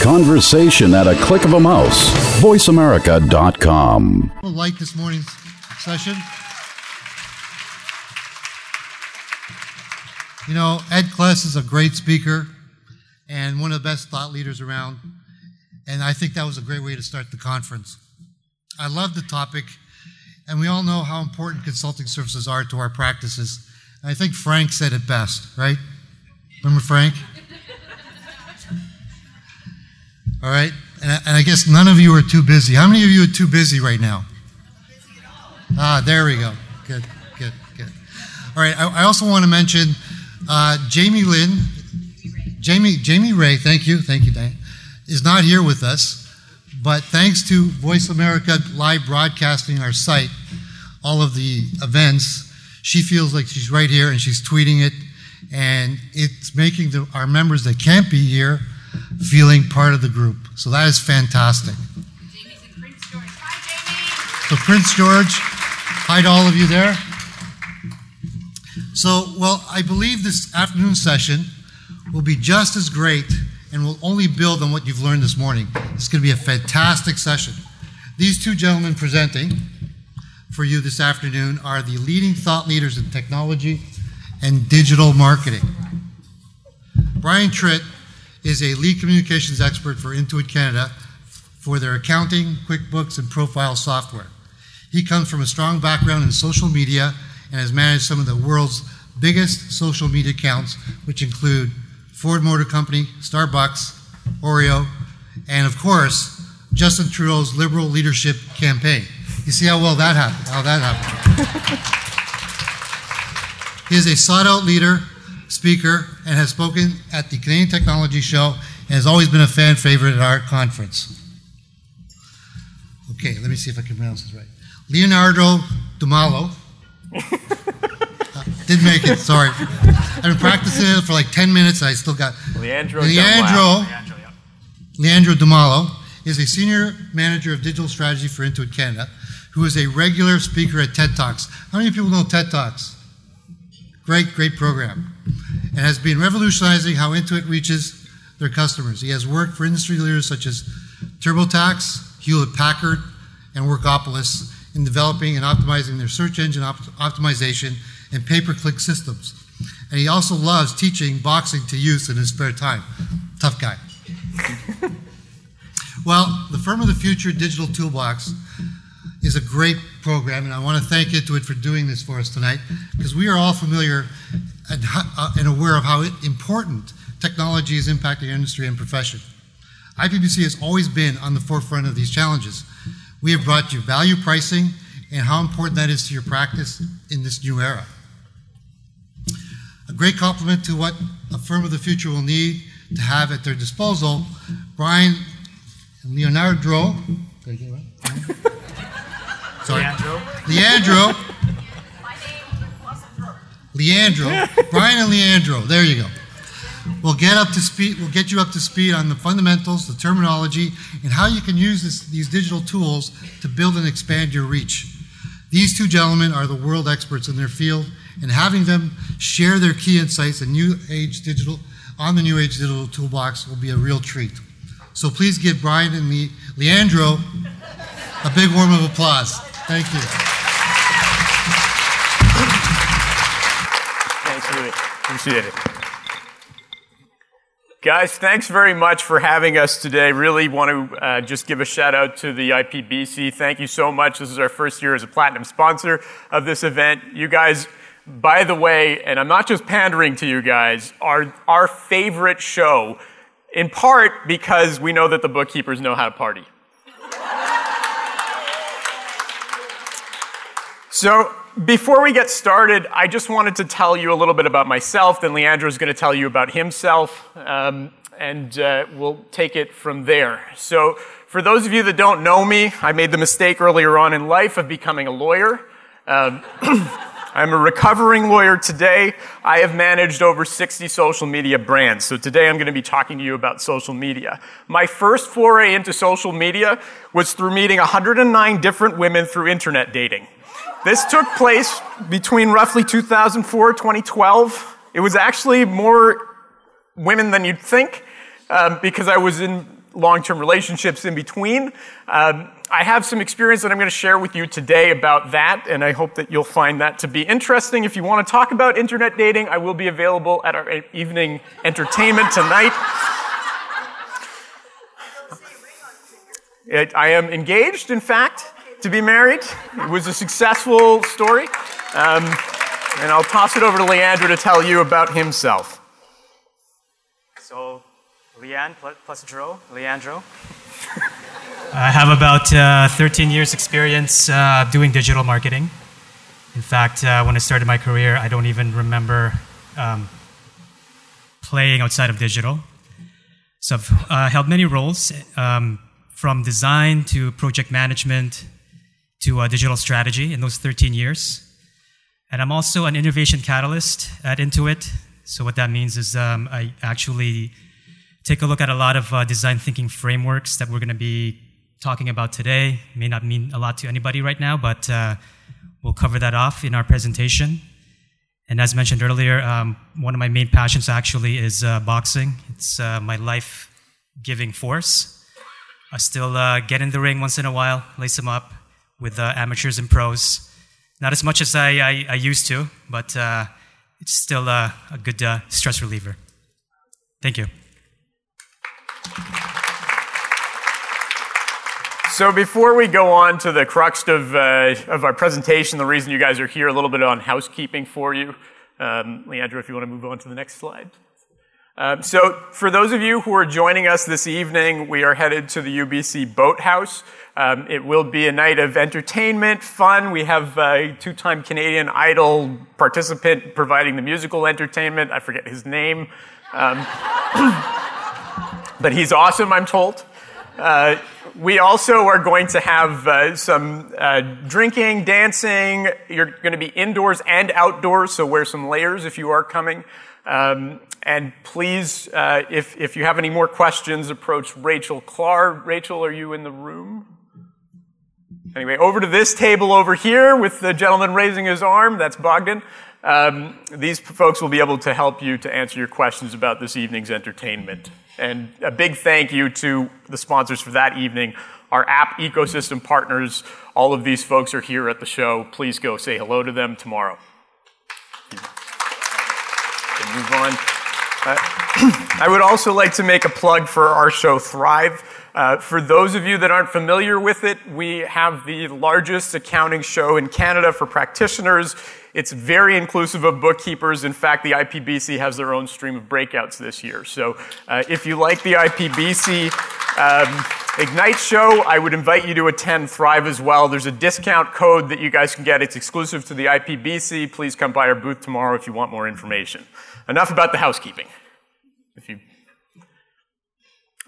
Conversation at a click of a mouse. VoiceAmerica.com. Like this morning's session. You know, Ed Kless is a great speaker and one of the best thought leaders around. And I think that was a great way to start the conference. I love the topic, and we all know how important consulting services are to our practices. I think Frank said it best, right? Remember Frank? All right. And I, and I guess none of you are too busy. How many of you are too busy right now? Ah, there we go. Good, good, good. All right. I, I also want to mention uh, Jamie Lynn, Jamie Jamie Ray. Thank you, thank you, Dan, Is not here with us, but thanks to Voice America live broadcasting our site, all of the events, she feels like she's right here and she's tweeting it, and it's making the, our members that can't be here feeling part of the group. So that is fantastic. Jamie's in Prince George. Hi, So Prince George, hi to all of you there. So, well, I believe this afternoon session will be just as great and will only build on what you've learned this morning. It's going to be a fantastic session. These two gentlemen presenting for you this afternoon are the leading thought leaders in technology and digital marketing. Brian Tritt is a lead communications expert for Intuit Canada for their accounting, QuickBooks, and profile software. He comes from a strong background in social media and has managed some of the world's biggest social media accounts, which include Ford Motor Company, Starbucks, Oreo, and of course, Justin Trudeau's Liberal Leadership Campaign. You see how well that happened? How that happened. he is a sought out leader, speaker, and has spoken at the Canadian Technology Show and has always been a fan favorite at our conference. Okay, let me see if I can pronounce this right. Leonardo Dumalo. Uh, didn't make it, sorry. I've been practicing it for like 10 minutes. I still got. Leandro. Leandro, Leandro, yeah. Leandro Dumalo is a senior manager of digital strategy for Intuit Canada, who is a regular speaker at TED Talks. How many people know TED Talks? Great, great program. And has been revolutionizing how Intuit reaches their customers. He has worked for industry leaders such as TurboTax, Hewlett Packard, and Workopolis in developing and optimizing their search engine op- optimization and pay-per-click systems. And he also loves teaching boxing to youth in his spare time. Tough guy. well, the Firm of the Future Digital Toolbox is a great program, and I want to thank Intuit for doing this for us tonight because we are all familiar and, uh, and aware of how important technology is impacting industry and profession. IPBC has always been on the forefront of these challenges. We have brought you value pricing and how important that is to your practice in this new era. A great compliment to what a firm of the future will need to have at their disposal. Brian and Leonardo, did I get it right? Sorry. Leandro. Leandro. Leandro. Brian and Leandro. There you go. We'll get up to speed. We'll get you up to speed on the fundamentals, the terminology, and how you can use this, these digital tools to build and expand your reach. These two gentlemen are the world experts in their field, and having them share their key insights and new age digital on the new age digital toolbox will be a real treat. So please give Brian and Le- Leandro a big warm of applause. Thank you. Thanks, really. Appreciate it. Guys, thanks very much for having us today. Really want to uh, just give a shout out to the IPBC. Thank you so much. This is our first year as a platinum sponsor of this event. You guys, by the way, and I'm not just pandering to you guys, are our favorite show, in part because we know that the bookkeepers know how to party. So, before we get started, I just wanted to tell you a little bit about myself. Then Leandro is going to tell you about himself, um, and uh, we'll take it from there. So, for those of you that don't know me, I made the mistake earlier on in life of becoming a lawyer. Um, I'm a recovering lawyer today. I have managed over 60 social media brands. So today I'm going to be talking to you about social media. My first foray into social media was through meeting 109 different women through internet dating. This took place between roughly 2004 2012. It was actually more women than you'd think um, because I was in long term relationships in between. Um, I have some experience that I'm going to share with you today about that, and I hope that you'll find that to be interesting. If you want to talk about internet dating, I will be available at our evening entertainment tonight. I am engaged, in fact, to be married. It was a successful story. Um, and I'll toss it over to Leandro to tell you about himself. So, Leanne plus Dro, Leandro. I have about uh, 13 years experience uh, doing digital marketing. In fact, uh, when I started my career, I don't even remember um, playing outside of digital. So I've uh, held many roles, um, from design to project management to uh, digital strategy in those 13 years. And I'm also an innovation catalyst at Intuit. So what that means is um, I actually take a look at a lot of uh, design thinking frameworks that we're going to be talking about today. May not mean a lot to anybody right now, but uh, we'll cover that off in our presentation. And as mentioned earlier, um, one of my main passions actually is uh, boxing. It's uh, my life-giving force. I still uh, get in the ring once in a while, lace them up with amateurs and pros. Not as much as I, I, I used to, but uh, it's still a, a good uh, stress reliever. Thank you. So before we go on to the crux of, uh, of our presentation, the reason you guys are here, a little bit on housekeeping for you. Um, Leandro, if you want to move on to the next slide. Um, so, for those of you who are joining us this evening, we are headed to the UBC Boathouse. Um, it will be a night of entertainment, fun. We have a two time Canadian Idol participant providing the musical entertainment. I forget his name. Um, but he's awesome, I'm told. Uh, we also are going to have uh, some uh, drinking, dancing. You're going to be indoors and outdoors, so wear some layers if you are coming. Um, and please, uh, if, if you have any more questions, approach Rachel Clark. Rachel, are you in the room? Anyway, over to this table over here with the gentleman raising his arm. That's Bogdan. Um, these folks will be able to help you to answer your questions about this evening's entertainment. And a big thank you to the sponsors for that evening, our app ecosystem partners. All of these folks are here at the show. Please go say hello to them tomorrow. Move on. Uh, I would also like to make a plug for our show Thrive. Uh, for those of you that aren't familiar with it, we have the largest accounting show in Canada for practitioners. It's very inclusive of bookkeepers. In fact, the IPBC has their own stream of breakouts this year. So uh, if you like the IPBC um, Ignite show, I would invite you to attend Thrive as well. There's a discount code that you guys can get. It's exclusive to the IPBC. Please come by our booth tomorrow if you want more information. Enough about the housekeeping. If you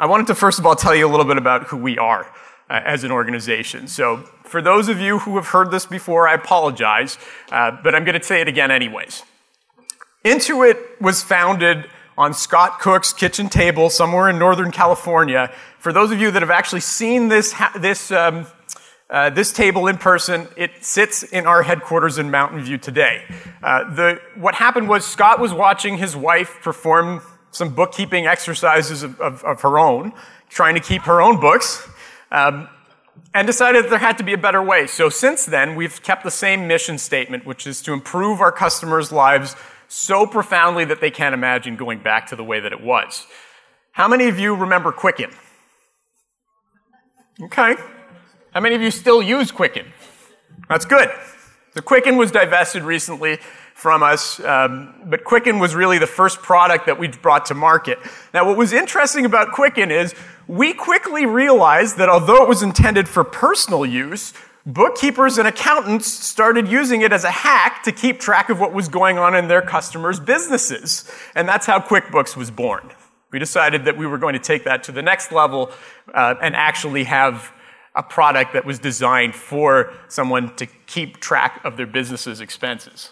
I wanted to first of all tell you a little bit about who we are uh, as an organization. So, for those of you who have heard this before, I apologize, uh, but I'm going to say it again anyways. Intuit was founded on Scott Cook's kitchen table somewhere in Northern California. For those of you that have actually seen this, this, um, uh, this table in person, it sits in our headquarters in Mountain View today. Uh, the, what happened was Scott was watching his wife perform some bookkeeping exercises of, of, of her own, trying to keep her own books, um, and decided that there had to be a better way. So since then, we've kept the same mission statement, which is to improve our customers' lives so profoundly that they can't imagine going back to the way that it was. How many of you remember Quicken? Okay. How many of you still use Quicken? That's good. The Quicken was divested recently from us, um, but Quicken was really the first product that we brought to market. Now, what was interesting about Quicken is we quickly realized that although it was intended for personal use, bookkeepers and accountants started using it as a hack to keep track of what was going on in their customers' businesses. And that's how QuickBooks was born. We decided that we were going to take that to the next level uh, and actually have a product that was designed for someone to keep track of their business's expenses.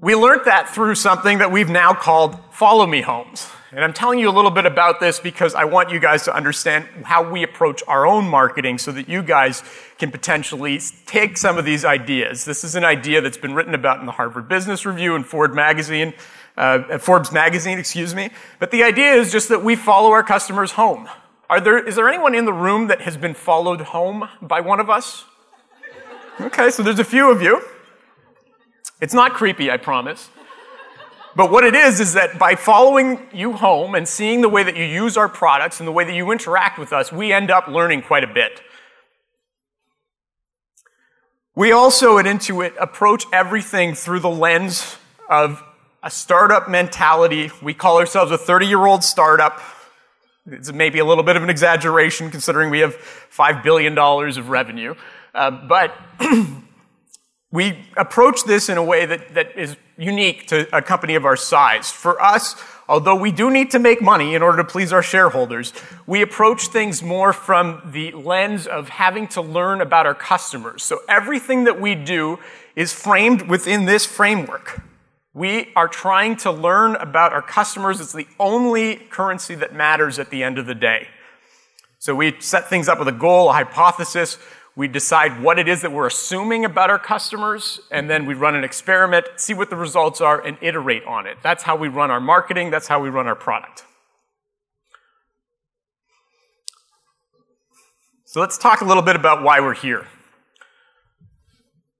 We learned that through something that we've now called Follow Me Homes. And I'm telling you a little bit about this because I want you guys to understand how we approach our own marketing so that you guys can potentially take some of these ideas. This is an idea that's been written about in the Harvard Business Review and Ford Magazine. uh, Forbes magazine, excuse me. But the idea is just that we follow our customers home. Are there, is there anyone in the room that has been followed home by one of us? Okay, so there's a few of you. It's not creepy, I promise. But what it is, is that by following you home and seeing the way that you use our products and the way that you interact with us, we end up learning quite a bit. We also at Intuit approach everything through the lens of a startup mentality. We call ourselves a 30 year old startup. It's maybe a little bit of an exaggeration considering we have $5 billion of revenue. Uh, but we approach this in a way that, that is unique to a company of our size. For us, although we do need to make money in order to please our shareholders, we approach things more from the lens of having to learn about our customers. So everything that we do is framed within this framework. We are trying to learn about our customers. It's the only currency that matters at the end of the day. So we set things up with a goal, a hypothesis. We decide what it is that we're assuming about our customers, and then we run an experiment, see what the results are, and iterate on it. That's how we run our marketing, that's how we run our product. So let's talk a little bit about why we're here.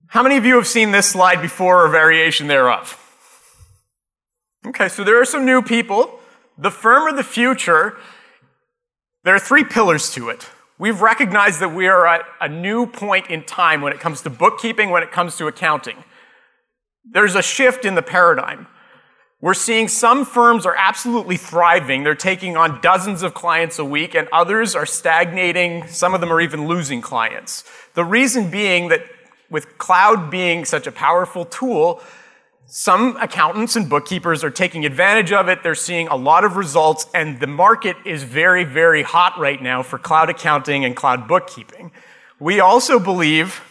How many of you have seen this slide before or variation thereof? Okay, so there are some new people. The firm of the future, there are three pillars to it. We've recognized that we are at a new point in time when it comes to bookkeeping, when it comes to accounting. There's a shift in the paradigm. We're seeing some firms are absolutely thriving. They're taking on dozens of clients a week, and others are stagnating. Some of them are even losing clients. The reason being that with cloud being such a powerful tool, some accountants and bookkeepers are taking advantage of it. They're seeing a lot of results, and the market is very, very hot right now for cloud accounting and cloud bookkeeping. We also believe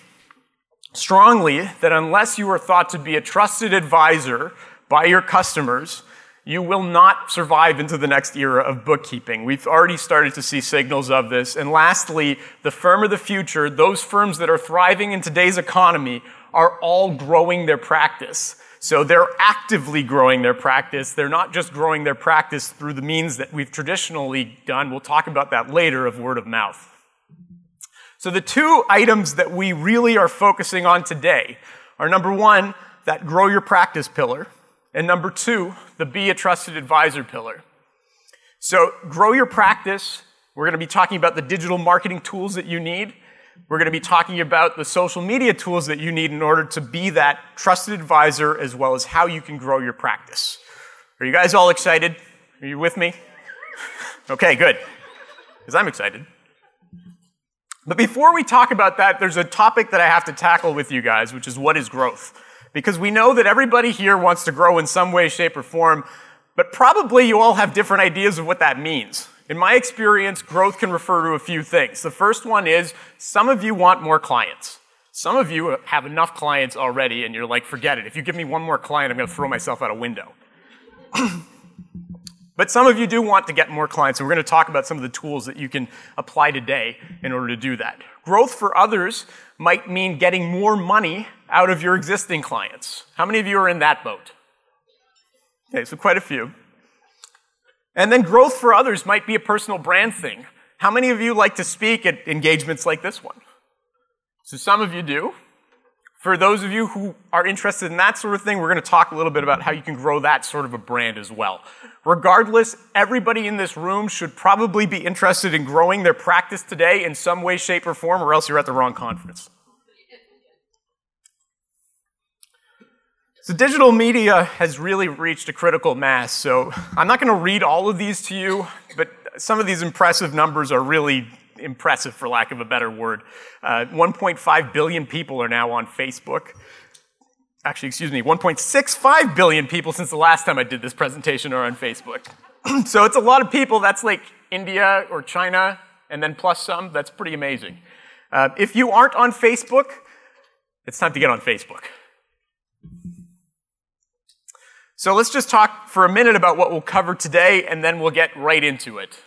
strongly that unless you are thought to be a trusted advisor by your customers, you will not survive into the next era of bookkeeping. We've already started to see signals of this. And lastly, the firm of the future, those firms that are thriving in today's economy, are all growing their practice. So they're actively growing their practice. They're not just growing their practice through the means that we've traditionally done. We'll talk about that later of word of mouth. So the two items that we really are focusing on today are number one, that grow your practice pillar, and number two, the be a trusted advisor pillar. So grow your practice. We're going to be talking about the digital marketing tools that you need. We're going to be talking about the social media tools that you need in order to be that trusted advisor as well as how you can grow your practice. Are you guys all excited? Are you with me? okay, good. Because I'm excited. But before we talk about that, there's a topic that I have to tackle with you guys, which is what is growth? Because we know that everybody here wants to grow in some way, shape, or form, but probably you all have different ideas of what that means. In my experience, growth can refer to a few things. The first one is some of you want more clients. Some of you have enough clients already and you're like, forget it. If you give me one more client, I'm going to throw myself out a window. but some of you do want to get more clients, and we're going to talk about some of the tools that you can apply today in order to do that. Growth for others might mean getting more money out of your existing clients. How many of you are in that boat? Okay, so quite a few. And then growth for others might be a personal brand thing. How many of you like to speak at engagements like this one? So some of you do. For those of you who are interested in that sort of thing, we're going to talk a little bit about how you can grow that sort of a brand as well. Regardless, everybody in this room should probably be interested in growing their practice today in some way, shape, or form, or else you're at the wrong conference. So digital media has really reached a critical mass. So I'm not going to read all of these to you, but some of these impressive numbers are really impressive, for lack of a better word. Uh, 1.5 billion people are now on Facebook. Actually, excuse me, 1.65 billion people since the last time I did this presentation are on Facebook. so it's a lot of people. That's like India or China, and then plus some. That's pretty amazing. Uh, if you aren't on Facebook, it's time to get on Facebook. So let's just talk for a minute about what we'll cover today, and then we'll get right into it.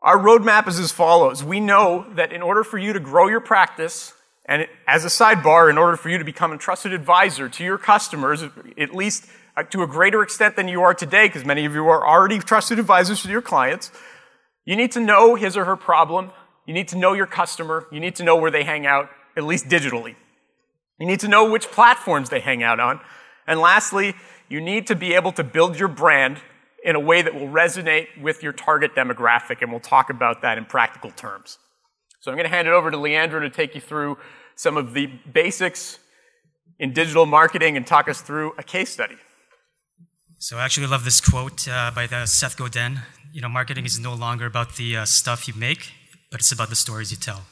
Our roadmap is as follows. We know that in order for you to grow your practice And as a sidebar, in order for you to become a trusted advisor to your customers, at least uh, to a greater extent than you are today, because many of you are already trusted advisors to your clients, you need to know his or her problem. You need to know your customer. You need to know where they hang out, at least digitally. You need to know which platforms they hang out on. And lastly, you need to be able to build your brand in a way that will resonate with your target demographic, and we'll talk about that in practical terms. So I'm going to hand it over to Leandro to take you through some of the basics in digital marketing and talk us through a case study. So I actually love this quote uh, by Seth Godin. You know, marketing is no longer about the uh, stuff you make, but it's about the stories you tell.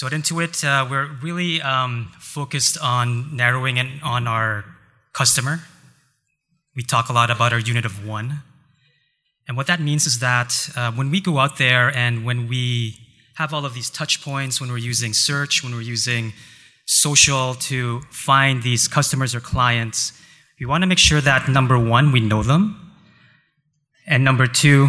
So at Intuit, uh, we're really um, focused on narrowing in on our customer. We talk a lot about our unit of one. And what that means is that uh, when we go out there and when we have all of these touch points, when we're using search, when we're using social to find these customers or clients, we want to make sure that number one, we know them. And number two,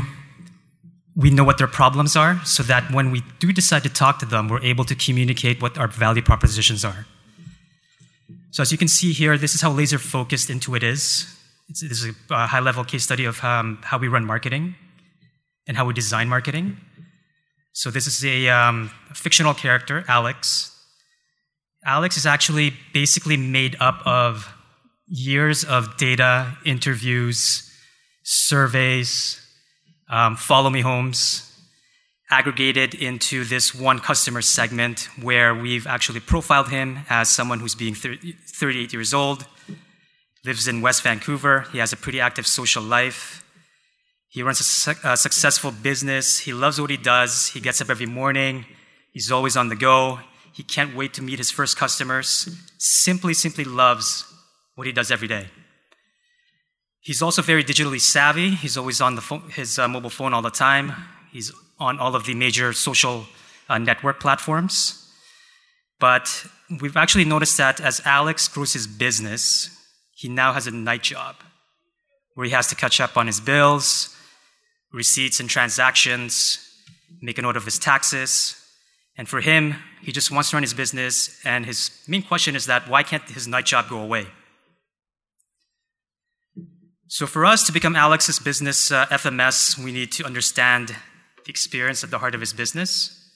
we know what their problems are so that when we do decide to talk to them, we're able to communicate what our value propositions are. So as you can see here, this is how laser focused Intuit is. It's, this is a high level case study of um, how we run marketing and how we design marketing. So this is a um, fictional character, Alex. Alex is actually basically made up of years of data, interviews, surveys, um, follow me homes, aggregated into this one customer segment where we've actually profiled him as someone who's being 30, 38 years old, lives in West Vancouver. He has a pretty active social life. He runs a, su- a successful business. He loves what he does. He gets up every morning. He's always on the go. He can't wait to meet his first customers. Simply, simply loves what he does every day. He's also very digitally savvy. He's always on phone, his uh, mobile phone all the time. He's on all of the major social uh, network platforms. But we've actually noticed that as Alex grows his business, he now has a night job where he has to catch up on his bills, receipts and transactions, make a note of his taxes. And for him, he just wants to run his business. And his main question is that why can't his night job go away? So, for us to become Alex's business uh, FMS, we need to understand the experience at the heart of his business.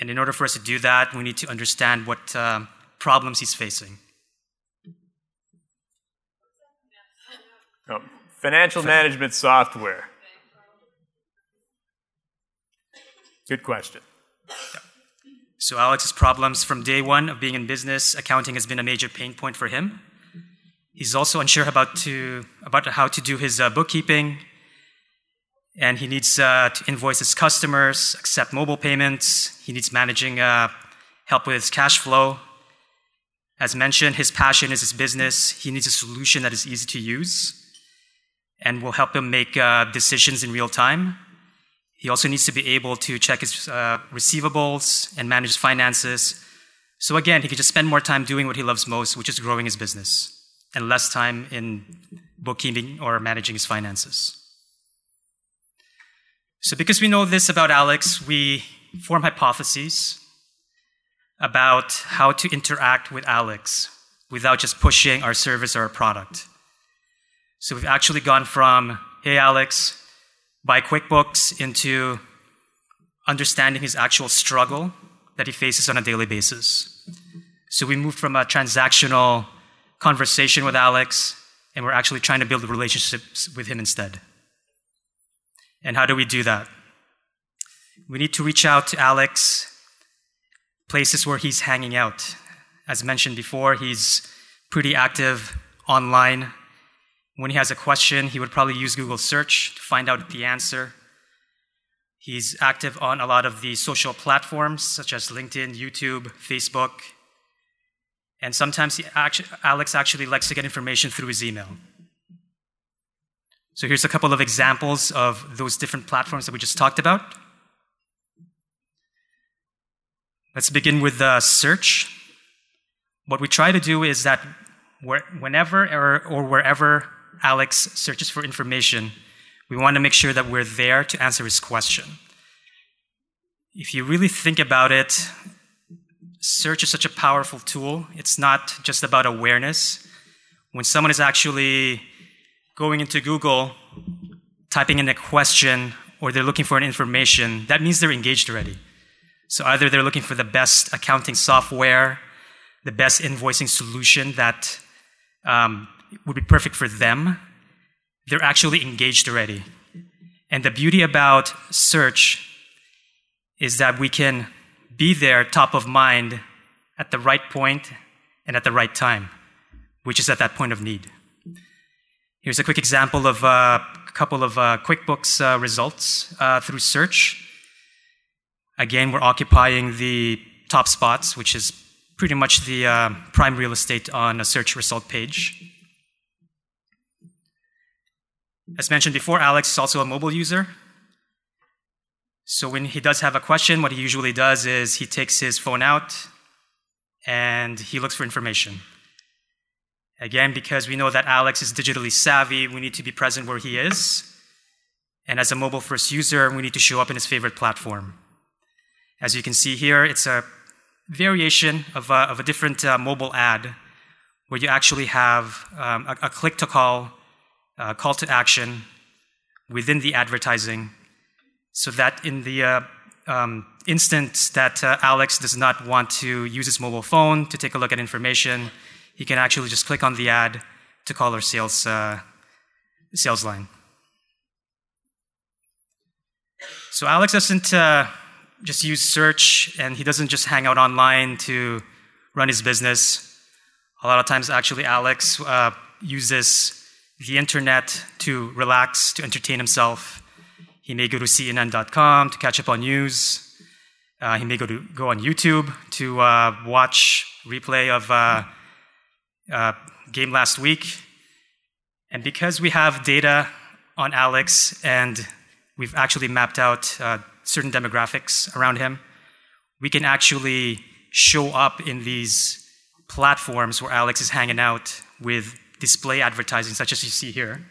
And in order for us to do that, we need to understand what uh, problems he's facing. Oh, financial management software. Good question. So, Alex's problems from day one of being in business, accounting has been a major pain point for him. He's also unsure about, to, about how to do his uh, bookkeeping, and he needs uh, to invoice his customers, accept mobile payments. He needs managing uh, help with his cash flow. As mentioned, his passion is his business. He needs a solution that is easy to use and will help him make uh, decisions in real time. He also needs to be able to check his uh, receivables and manage his finances. So again, he can just spend more time doing what he loves most, which is growing his business and less time in bookkeeping or managing his finances. So, because we know this about Alex, we form hypotheses about how to interact with Alex without just pushing our service or our product. So, we've actually gone from, hey, Alex, buy QuickBooks into understanding his actual struggle that he faces on a daily basis. So, we moved from a transactional conversation with Alex, and we're actually trying to build relationships with him instead. And how do we do that? We need to reach out to Alex, places where he's hanging out. As mentioned before, he's pretty active online. When he has a question, he would probably use Google search to find out the answer. He's active on a lot of the social platforms such as LinkedIn, YouTube, Facebook, and sometimes actually, Alex actually likes to get information through his email. So here's a couple of examples of those different platforms that we just talked about. Let's begin with the search. What we try to do is that whenever or, or wherever Alex searches for information, we want to make sure that we're there to answer his question. If you really think about it, search is such a powerful tool. It's not just about awareness. When someone is actually going into Google, typing in a question, or they're looking for an information, that means they're engaged already. So either they're looking for the best accounting software, the best invoicing solution that um, would be perfect for them, they're actually engaged already. And the beauty about search is that we can be there top of mind at the right point and at the right time, which is at that point of need. Here's a quick example of uh, a couple of uh, QuickBooks uh, results through search. Again, we're occupying the top spots, which is pretty much the prime real estate on a search result page. As mentioned before, Alex is also a mobile user. So when he does have a question, what he usually does is he takes his phone out and he looks for information. Again, because we know that Alex is digitally savvy, we need to be present where he is. And as a mobile first user, we need to show up in his favorite platform. As you can see here, it's a variation of a, of a different uh, mobile ad where you actually have um, a, a click to call, uh, call to action within the advertising so that in the uh, um, instance that uh, Alex does not want to use his mobile phone to take a look at information, he can actually just click on the ad to call our sales, uh, sales line. So Alex doesn't uh, just use search and he doesn't just hang out online to run his business. A lot of times, actually, Alex uh, uses the internet to relax, to entertain himself he may go to CNN.com to catch up on news. Uh, he may go to go on YouTube to uh, watch replay of uh, uh, game last week. And because we have data on Alex and we've actually mapped out uh, certain demographics around him, we can actually show up in these platforms where Alex is hanging out with display advertising, such as you see here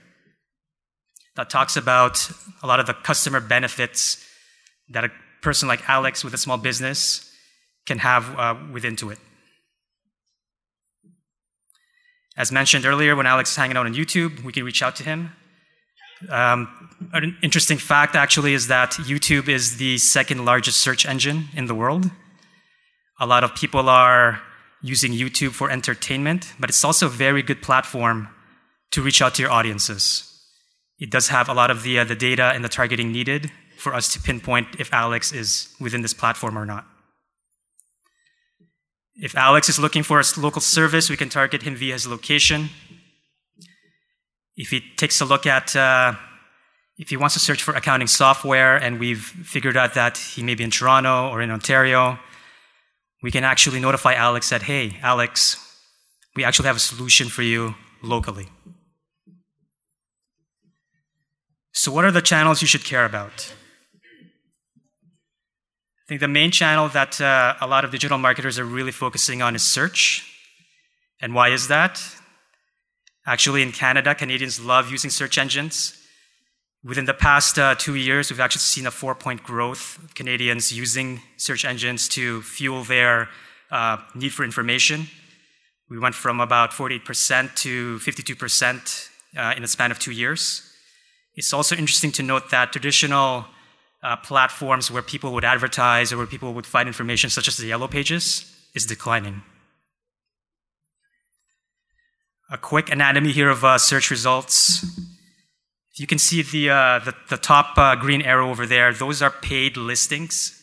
that talks about a lot of the customer benefits that a person like Alex with a small business can have uh, with Intuit. As mentioned earlier, when Alex is hanging out on YouTube, we can reach out to him. Um, an interesting fact, actually, is that YouTube is the second largest search engine in the world. A lot of people are using YouTube for entertainment, but it's also a very good platform to reach out to your audiences. It does have a lot of the, uh, the data and the targeting needed for us to pinpoint if Alex is within this platform or not. If Alex is looking for a local service, we can target him via his location. If he takes a look at, uh, if he wants to search for accounting software and we've figured out that he may be in Toronto or in Ontario, we can actually notify Alex that, hey, Alex, we actually have a solution for you locally. So, what are the channels you should care about? I think the main channel that uh, a lot of digital marketers are really focusing on is search. And why is that? Actually, in Canada, Canadians love using search engines. Within the past uh, two years, we've actually seen a four point growth of Canadians using search engines to fuel their uh, need for information. We went from about 48% to 52% uh, in the span of two years. It's also interesting to note that traditional uh, platforms where people would advertise or where people would find information, such as the Yellow Pages, is declining. A quick anatomy here of uh, search results. You can see the, uh, the, the, top uh, green arrow over there. Those are paid listings.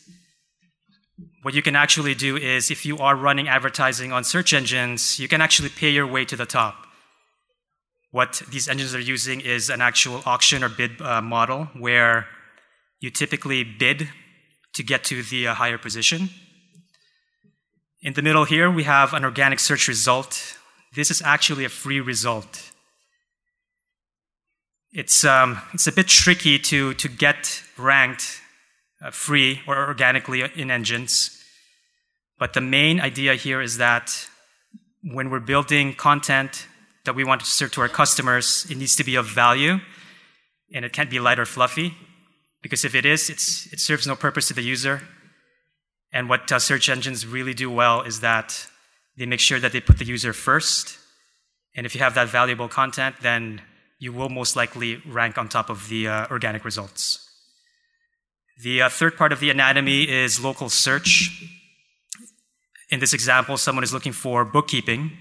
What you can actually do is, if you are running advertising on search engines, you can actually pay your way to the top. What these engines are using is an actual auction or bid uh, model where you typically bid to get to the uh, higher position. In the middle here, we have an organic search result. This is actually a free result. It's, um, it's a bit tricky to, to get ranked uh, free or organically in engines. But the main idea here is that when we're building content that we want to serve to our customers, it needs to be of value and it can't be light or fluffy because if it is, it serves no purpose to the user. And what uh, search engines really do well is that they make sure that they put the user first. And if you have that valuable content, then you will most likely rank on top of the uh, organic results. The uh, third part of the anatomy is local search. In this example, someone is looking for bookkeeping.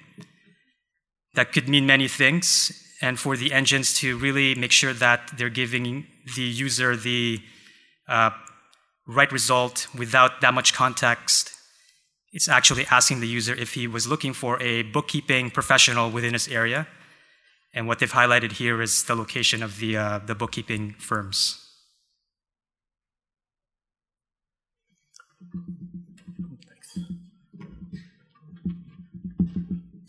That could mean many things. And for the engines to really make sure that they're giving the user the uh, right result without that much context, it's actually asking the user if he was looking for a bookkeeping professional within his area. And what they've highlighted here is the location of the, uh, the bookkeeping firms.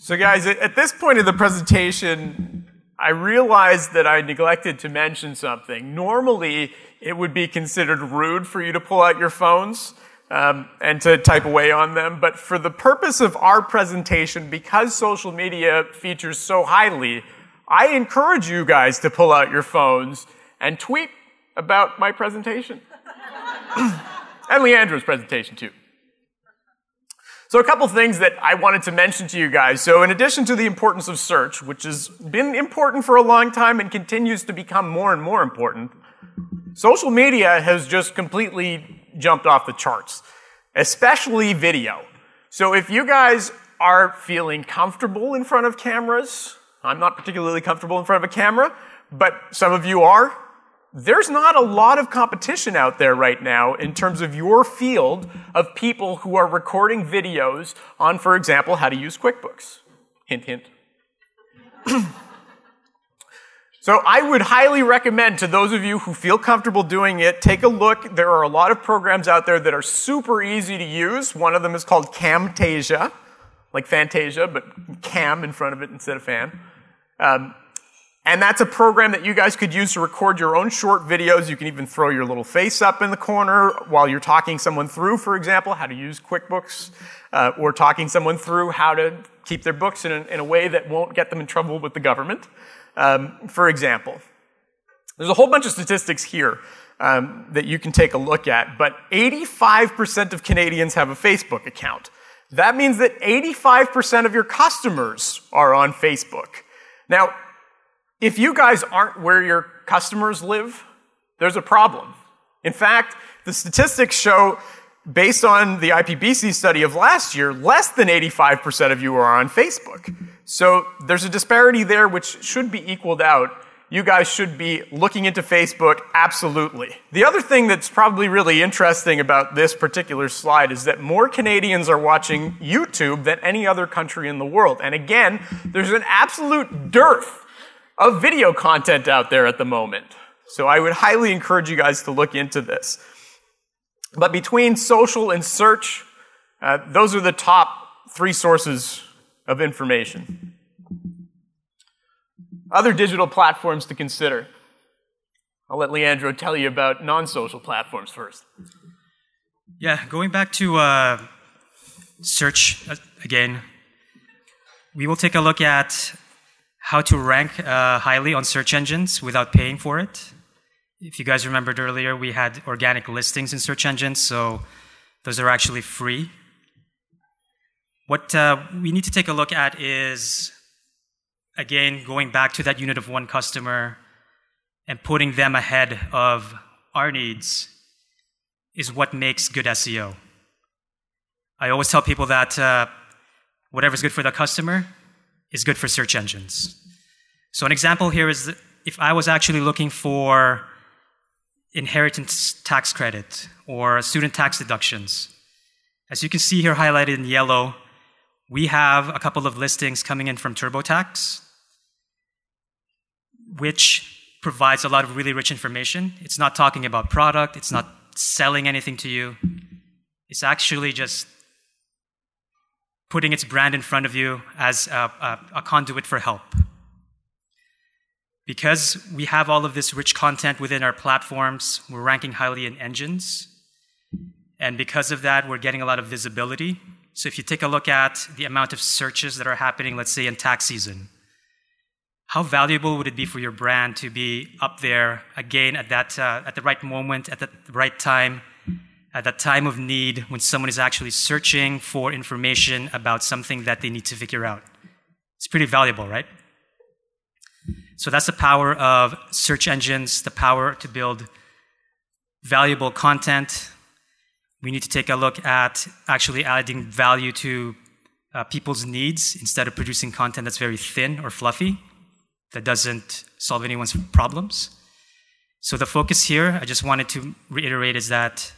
So, guys, at this point of the presentation, I realized that I neglected to mention something. Normally, it would be considered rude for you to pull out your phones um, and to type away on them. But for the purpose of our presentation, because social media features so highly, I encourage you guys to pull out your phones and tweet about my presentation. and Leandro's presentation, too. So, a couple things that I wanted to mention to you guys. So, in addition to the importance of search, which has been important for a long time and continues to become more and more important, social media has just completely jumped off the charts, especially video. So, if you guys are feeling comfortable in front of cameras, I'm not particularly comfortable in front of a camera, but some of you are there's not a lot of competition out there right now in terms of your field of people who are recording videos on, for example, how to use QuickBooks. Hint, hint. so I would highly recommend to those of you who feel comfortable doing it, take a look. There are a lot of programs out there that are super easy to use. One of them is called Camtasia, like Fantasia, but cam in front of it instead of fan. Um, and that's a program that you guys could use to record your own short videos. You can even throw your little face up in the corner while you're talking someone through, for example, how to use QuickBooks, uh, or talking someone through how to keep their books in a, in a way that won't get them in trouble with the government, um, for example. There's a whole bunch of statistics here um, that you can take a look at, but 85% of Canadians have a Facebook account. That means that 85% of your customers are on Facebook. Now, if you guys aren't where your customers live, there's a problem. In fact, the statistics show, based on the IPBC study of last year, less than 85% of you are on Facebook. So there's a disparity there which should be equaled out. You guys should be looking into Facebook, absolutely. The other thing that's probably really interesting about this particular slide is that more Canadians are watching YouTube than any other country in the world. And again, there's an absolute dearth of video content out there at the moment. So I would highly encourage you guys to look into this. But between social and search, uh, those are the top three sources of information. Other digital platforms to consider. I'll let Leandro tell you about non social platforms first. Yeah, going back to uh, search uh, again, we will take a look at how to rank uh, highly on search engines without paying for it. If you guys remembered earlier, we had organic listings in search engines, so those are actually free. What uh, we need to take a look at is, again, going back to that unit of one customer and putting them ahead of our needs is what makes good SEO. I always tell people that uh, whatever's good for the customer is good for search engines. So an example here is if I was actually looking for inheritance tax credit or student tax deductions. As you can see here highlighted in yellow, we have a couple of listings coming in from TurboTax, which provides a lot of really rich information. It's not talking about product, it's not selling anything to you. It's actually just putting its brand in front of you as a, a, a conduit for help. Because we have all of this rich content within our platforms, we're ranking highly in engines. And because of that, we're getting a lot of visibility. So if you take a look at the amount of searches that are happening, let's say in tax season, how valuable would it be for your brand to be up there again at that uh, at the right moment, at the right time, at that time of need when someone is actually searching for information about something that they need to figure out. It's pretty valuable, right? So that's the power of search engines, the power to build valuable content. We need to take a look at actually adding value to uh, people's needs instead of producing content that's very thin or fluffy that doesn't solve anyone's problems. So the focus here, I just wanted to reiterate, is that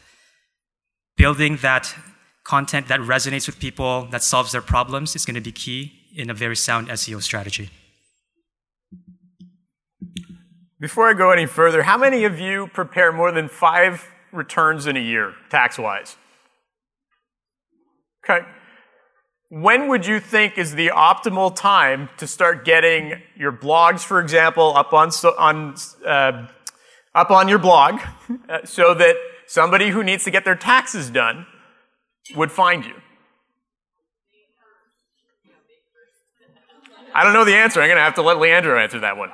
building that content that resonates with people, that solves their problems, is going to be key in a very sound SEO strategy. Before I go any further, how many of you prepare more than five returns in a year, tax wise? Okay. When would you think is the optimal time to start getting your blogs, for example, up on, on uh, up on your blog so that somebody who needs to get their taxes done would find you? I don't know the answer. I'm going to have to let Leandro answer that one.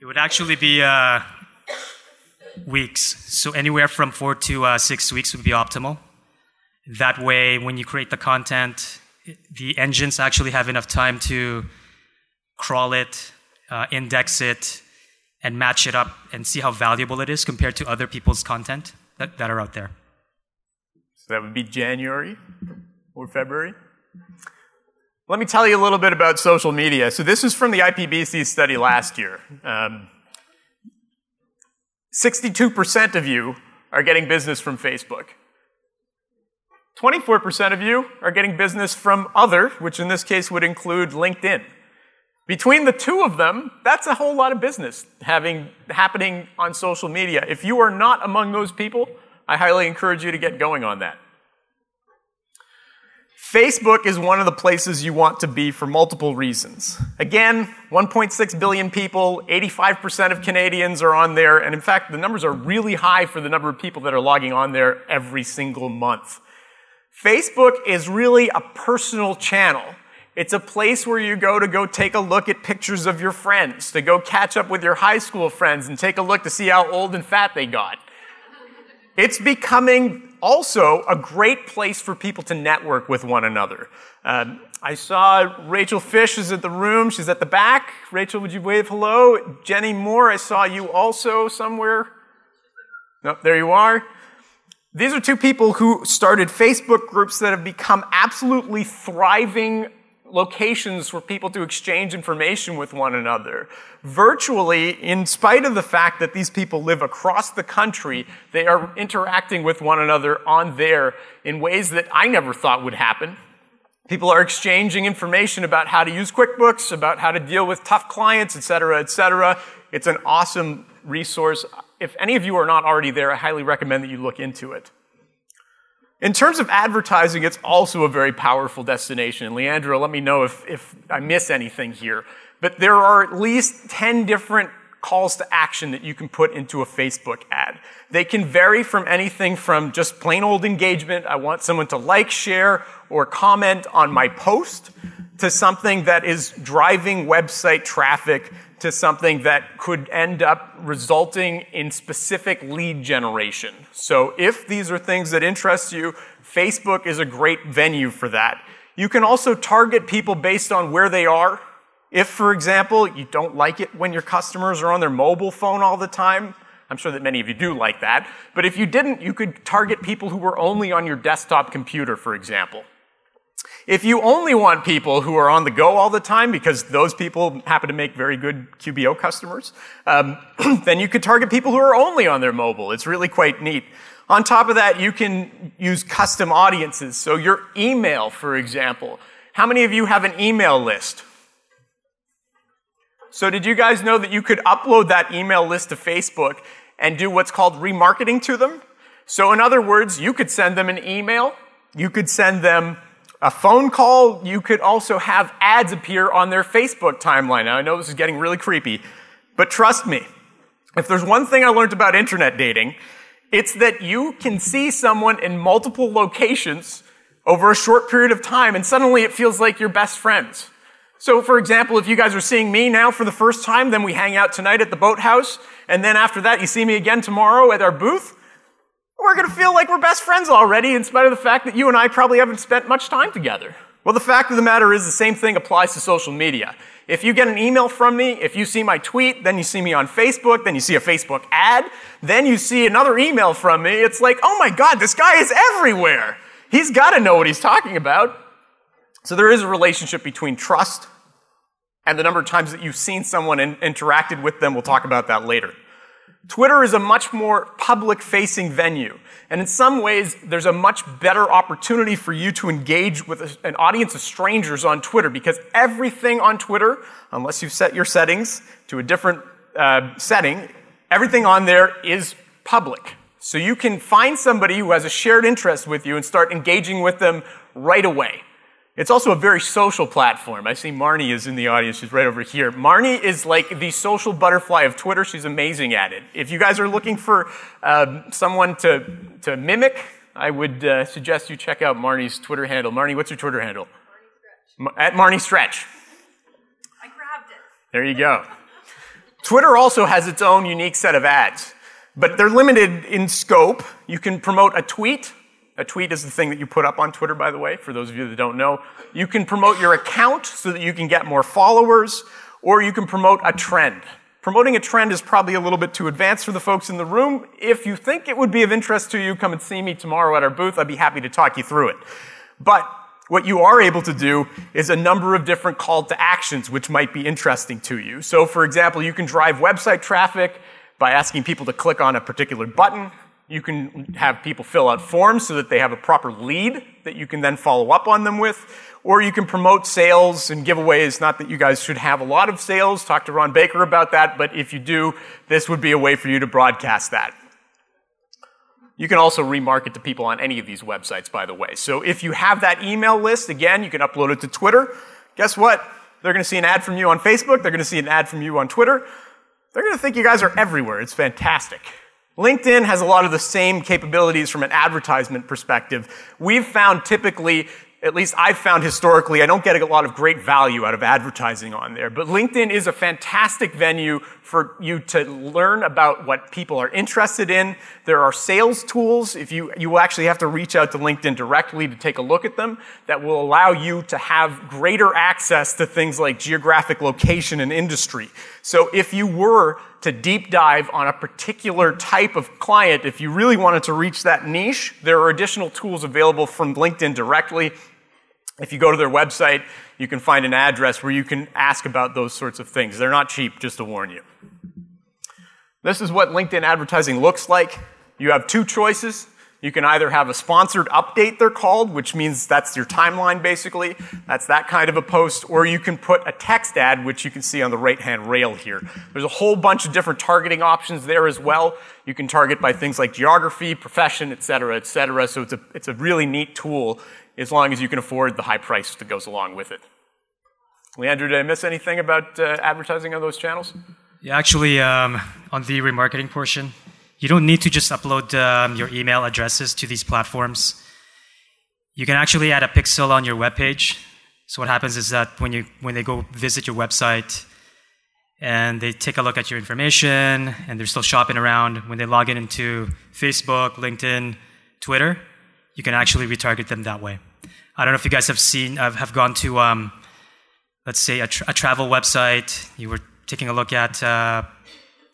It would actually be uh, weeks. So anywhere from four to uh, six weeks would be optimal. That way, when you create the content, the engines actually have enough time to crawl it, uh, index it, and match it up and see how valuable it is compared to other people's content that, that are out there. So that would be January or February. Let me tell you a little bit about social media. So this is from the IPBC study last year. Um, 62% of you are getting business from Facebook. 24% of you are getting business from other, which in this case would include LinkedIn. Between the two of them, that's a whole lot of business having, happening on social media. If you are not among those people, I highly encourage you to get going on that. Facebook is one of the places you want to be for multiple reasons. Again, 1.6 billion people, 85% of Canadians are on there, and in fact, the numbers are really high for the number of people that are logging on there every single month. Facebook is really a personal channel. It's a place where you go to go take a look at pictures of your friends, to go catch up with your high school friends and take a look to see how old and fat they got. It's becoming also a great place for people to network with one another. Um, I saw Rachel Fish is at the room. She's at the back. Rachel, would you wave hello? Jenny Moore, I saw you also somewhere. No, there you are. These are two people who started Facebook groups that have become absolutely thriving locations for people to exchange information with one another. Virtually, in spite of the fact that these people live across the country, they are interacting with one another on there in ways that I never thought would happen. People are exchanging information about how to use QuickBooks, about how to deal with tough clients, et cetera, et cetera. It's an awesome resource if any of you are not already there, I highly recommend that you look into it. In terms of advertising, it's also a very powerful destination. Leandro, let me know if, if I miss anything here. But there are at least 10 different calls to action that you can put into a Facebook ad. They can vary from anything from just plain old engagement, I want someone to like, share, or comment on my post, to something that is driving website traffic to something that could end up resulting in specific lead generation. So if these are things that interest you, Facebook is a great venue for that. You can also target people based on where they are. If, for example, you don't like it when your customers are on their mobile phone all the time, I'm sure that many of you do like that, but if you didn't, you could target people who were only on your desktop computer, for example. If you only want people who are on the go all the time, because those people happen to make very good QBO customers, um, then you could target people who are only on their mobile. It's really quite neat. On top of that, you can use custom audiences. So your email, for example. How many of you have an email list? So did you guys know that you could upload that email list to Facebook and do what's called remarketing to them? So in other words, you could send them an email, you could send them a phone call, you could also have ads appear on their Facebook timeline. Now, I know this is getting really creepy, but trust me, if there's one thing I learned about internet dating, it's that you can see someone in multiple locations over a short period of time, and suddenly it feels like you're best friends. So, for example, if you guys are seeing me now for the first time, then we hang out tonight at the boathouse, and then after that, you see me again tomorrow at our booth, we're going to feel like we're best friends already, in spite of the fact that you and I probably haven't spent much time together. Well, the fact of the matter is the same thing applies to social media. If you get an email from me, if you see my tweet, then you see me on Facebook, then you see a Facebook ad, then you see another email from me, it's like, oh my God, this guy is everywhere. He's got to know what he's talking about. So there is a relationship between trust and the number of times that you've seen someone and interacted with them. We'll talk about that later. Twitter is a much more public facing venue. And in some ways, there's a much better opportunity for you to engage with an audience of strangers on Twitter because everything on Twitter, unless you've set your settings to a different uh, setting, everything on there is public. So you can find somebody who has a shared interest with you and start engaging with them right away. It's also a very social platform. I see Marnie is in the audience. She's right over here. Marnie is like the social butterfly of Twitter. She's amazing at it. If you guys are looking for uh, someone to, to mimic, I would uh, suggest you check out Marnie's Twitter handle. Marnie, what's your Twitter handle? Marnie Stretch. At Marnie Stretch. I grabbed it. There you go. Twitter also has its own unique set of ads, but they're limited in scope. You can promote a tweet a tweet is the thing that you put up on Twitter, by the way, for those of you that don't know. You can promote your account so that you can get more followers, or you can promote a trend. Promoting a trend is probably a little bit too advanced for the folks in the room. If you think it would be of interest to you, come and see me tomorrow at our booth. I'd be happy to talk you through it. But what you are able to do is a number of different call to actions which might be interesting to you. So, for example, you can drive website traffic by asking people to click on a particular button you can have people fill out forms so that they have a proper lead that you can then follow up on them with. Or you can promote sales and giveaways. Not that you guys should have a lot of sales. Talk to Ron Baker about that. But if you do, this would be a way for you to broadcast that. You can also remarket to people on any of these websites, by the way. So if you have that email list, again, you can upload it to Twitter. Guess what? They're going to see an ad from you on Facebook. They're going to see an ad from you on Twitter. They're going to think you guys are everywhere. It's fantastic. LinkedIn has a lot of the same capabilities from an advertisement perspective. We've found typically at least I've found historically, I don't get a lot of great value out of advertising on there. But LinkedIn is a fantastic venue for you to learn about what people are interested in. There are sales tools. If you, you will actually have to reach out to LinkedIn directly to take a look at them that will allow you to have greater access to things like geographic location and industry. So if you were to deep dive on a particular type of client, if you really wanted to reach that niche, there are additional tools available from LinkedIn directly if you go to their website, you can find an address where you can ask about those sorts of things. They're not cheap, just to warn you. This is what LinkedIn advertising looks like. You have two choices. You can either have a sponsored update, they're called, which means that's your timeline basically. That's that kind of a post. Or you can put a text ad, which you can see on the right hand rail here. There's a whole bunch of different targeting options there as well. You can target by things like geography, profession, et cetera, et cetera. So it's a, it's a really neat tool as long as you can afford the high price that goes along with it. Leandro, did I miss anything about uh, advertising on those channels? Yeah, actually, um, on the remarketing portion, you don't need to just upload um, your email addresses to these platforms. You can actually add a pixel on your webpage. So what happens is that when you when they go visit your website and they take a look at your information and they're still shopping around, when they log in into Facebook, LinkedIn, Twitter, you can actually retarget them that way. I don't know if you guys have seen, uh, have gone to, um, let's say, a, tra- a, travel website. You were taking a look at uh,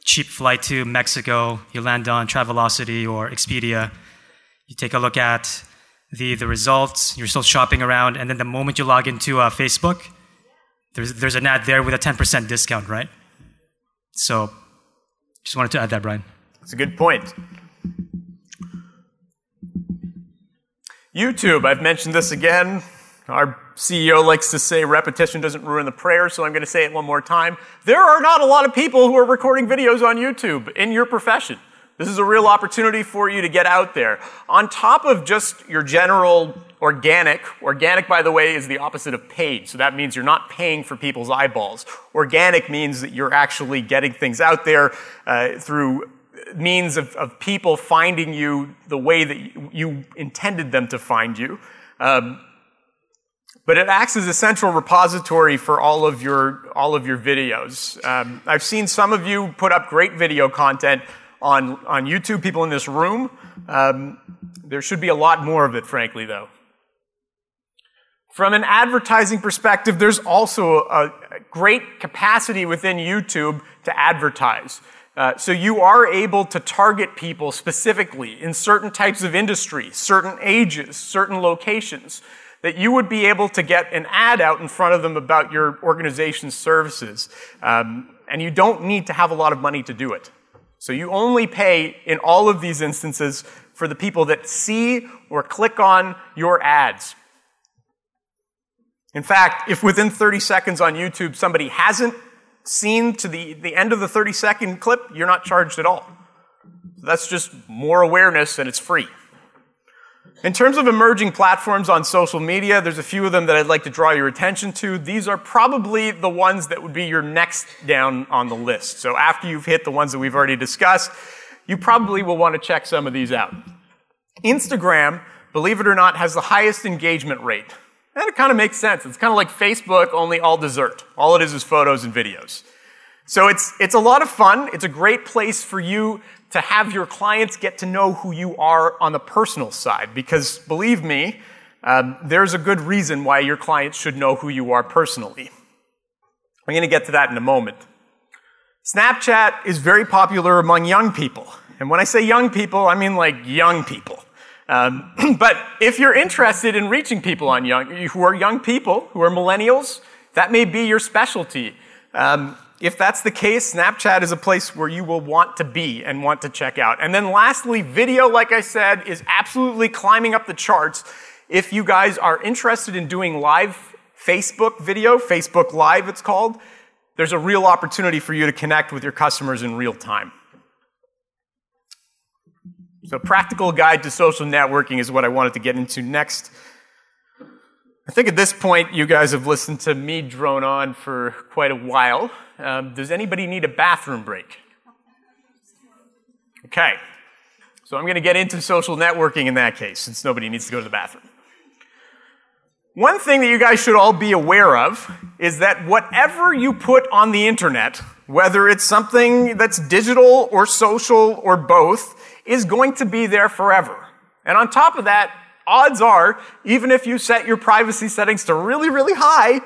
cheap flight to Mexico. You land on Travelocity or Expedia. You take a look at the, the results. You're still shopping around. And then the moment you log into uh, Facebook, there's, there's an ad there with a 10% discount, right? So just wanted to add that, Brian. That's a good point. YouTube, I've mentioned this again. Our CEO likes to say repetition doesn't ruin the prayer, so I'm going to say it one more time. There are not a lot of people who are recording videos on YouTube in your profession. This is a real opportunity for you to get out there. On top of just your general organic, organic, by the way, is the opposite of paid. So that means you're not paying for people's eyeballs. Organic means that you're actually getting things out there uh, through means of, of people finding you the way that you intended them to find you. Um, but it acts as a central repository for all of your all of your videos. Um, I've seen some of you put up great video content. on, on YouTube, people in this room. Um, there should be a lot more of it, frankly, though. From an advertising perspective, there's also a great capacity within YouTube to advertise. Uh, so you are able to target people specifically in certain types of industry, certain ages, certain locations, that you would be able to get an ad out in front of them about your organization's services. Um, and you don't need to have a lot of money to do it. So you only pay in all of these instances for the people that see or click on your ads. In fact, if within 30 seconds on YouTube somebody hasn't seen to the, the end of the 30 second clip, you're not charged at all. That's just more awareness and it's free. In terms of emerging platforms on social media, there's a few of them that I'd like to draw your attention to. These are probably the ones that would be your next down on the list. So after you've hit the ones that we've already discussed, you probably will want to check some of these out. Instagram, believe it or not, has the highest engagement rate. And it kind of makes sense. It's kind of like Facebook, only all dessert. All it is is photos and videos. So it's, it's a lot of fun. It's a great place for you to have your clients get to know who you are on the personal side. Because believe me, um, there's a good reason why your clients should know who you are personally. I'm going to get to that in a moment. Snapchat is very popular among young people. And when I say young people, I mean like young people. Um, but if you're interested in reaching people on young, who are young people, who are millennials, that may be your specialty. Um, if that's the case, Snapchat is a place where you will want to be and want to check out. And then lastly, video, like I said, is absolutely climbing up the charts. If you guys are interested in doing live Facebook video, Facebook Live it's called, there's a real opportunity for you to connect with your customers in real time. So, practical guide to social networking is what I wanted to get into next. I think at this point, you guys have listened to me drone on for quite a while. Um, does anybody need a bathroom break? Okay. So, I'm going to get into social networking in that case, since nobody needs to go to the bathroom. One thing that you guys should all be aware of is that whatever you put on the internet, whether it's something that's digital or social or both, is going to be there forever. And on top of that, odds are, even if you set your privacy settings to really, really high,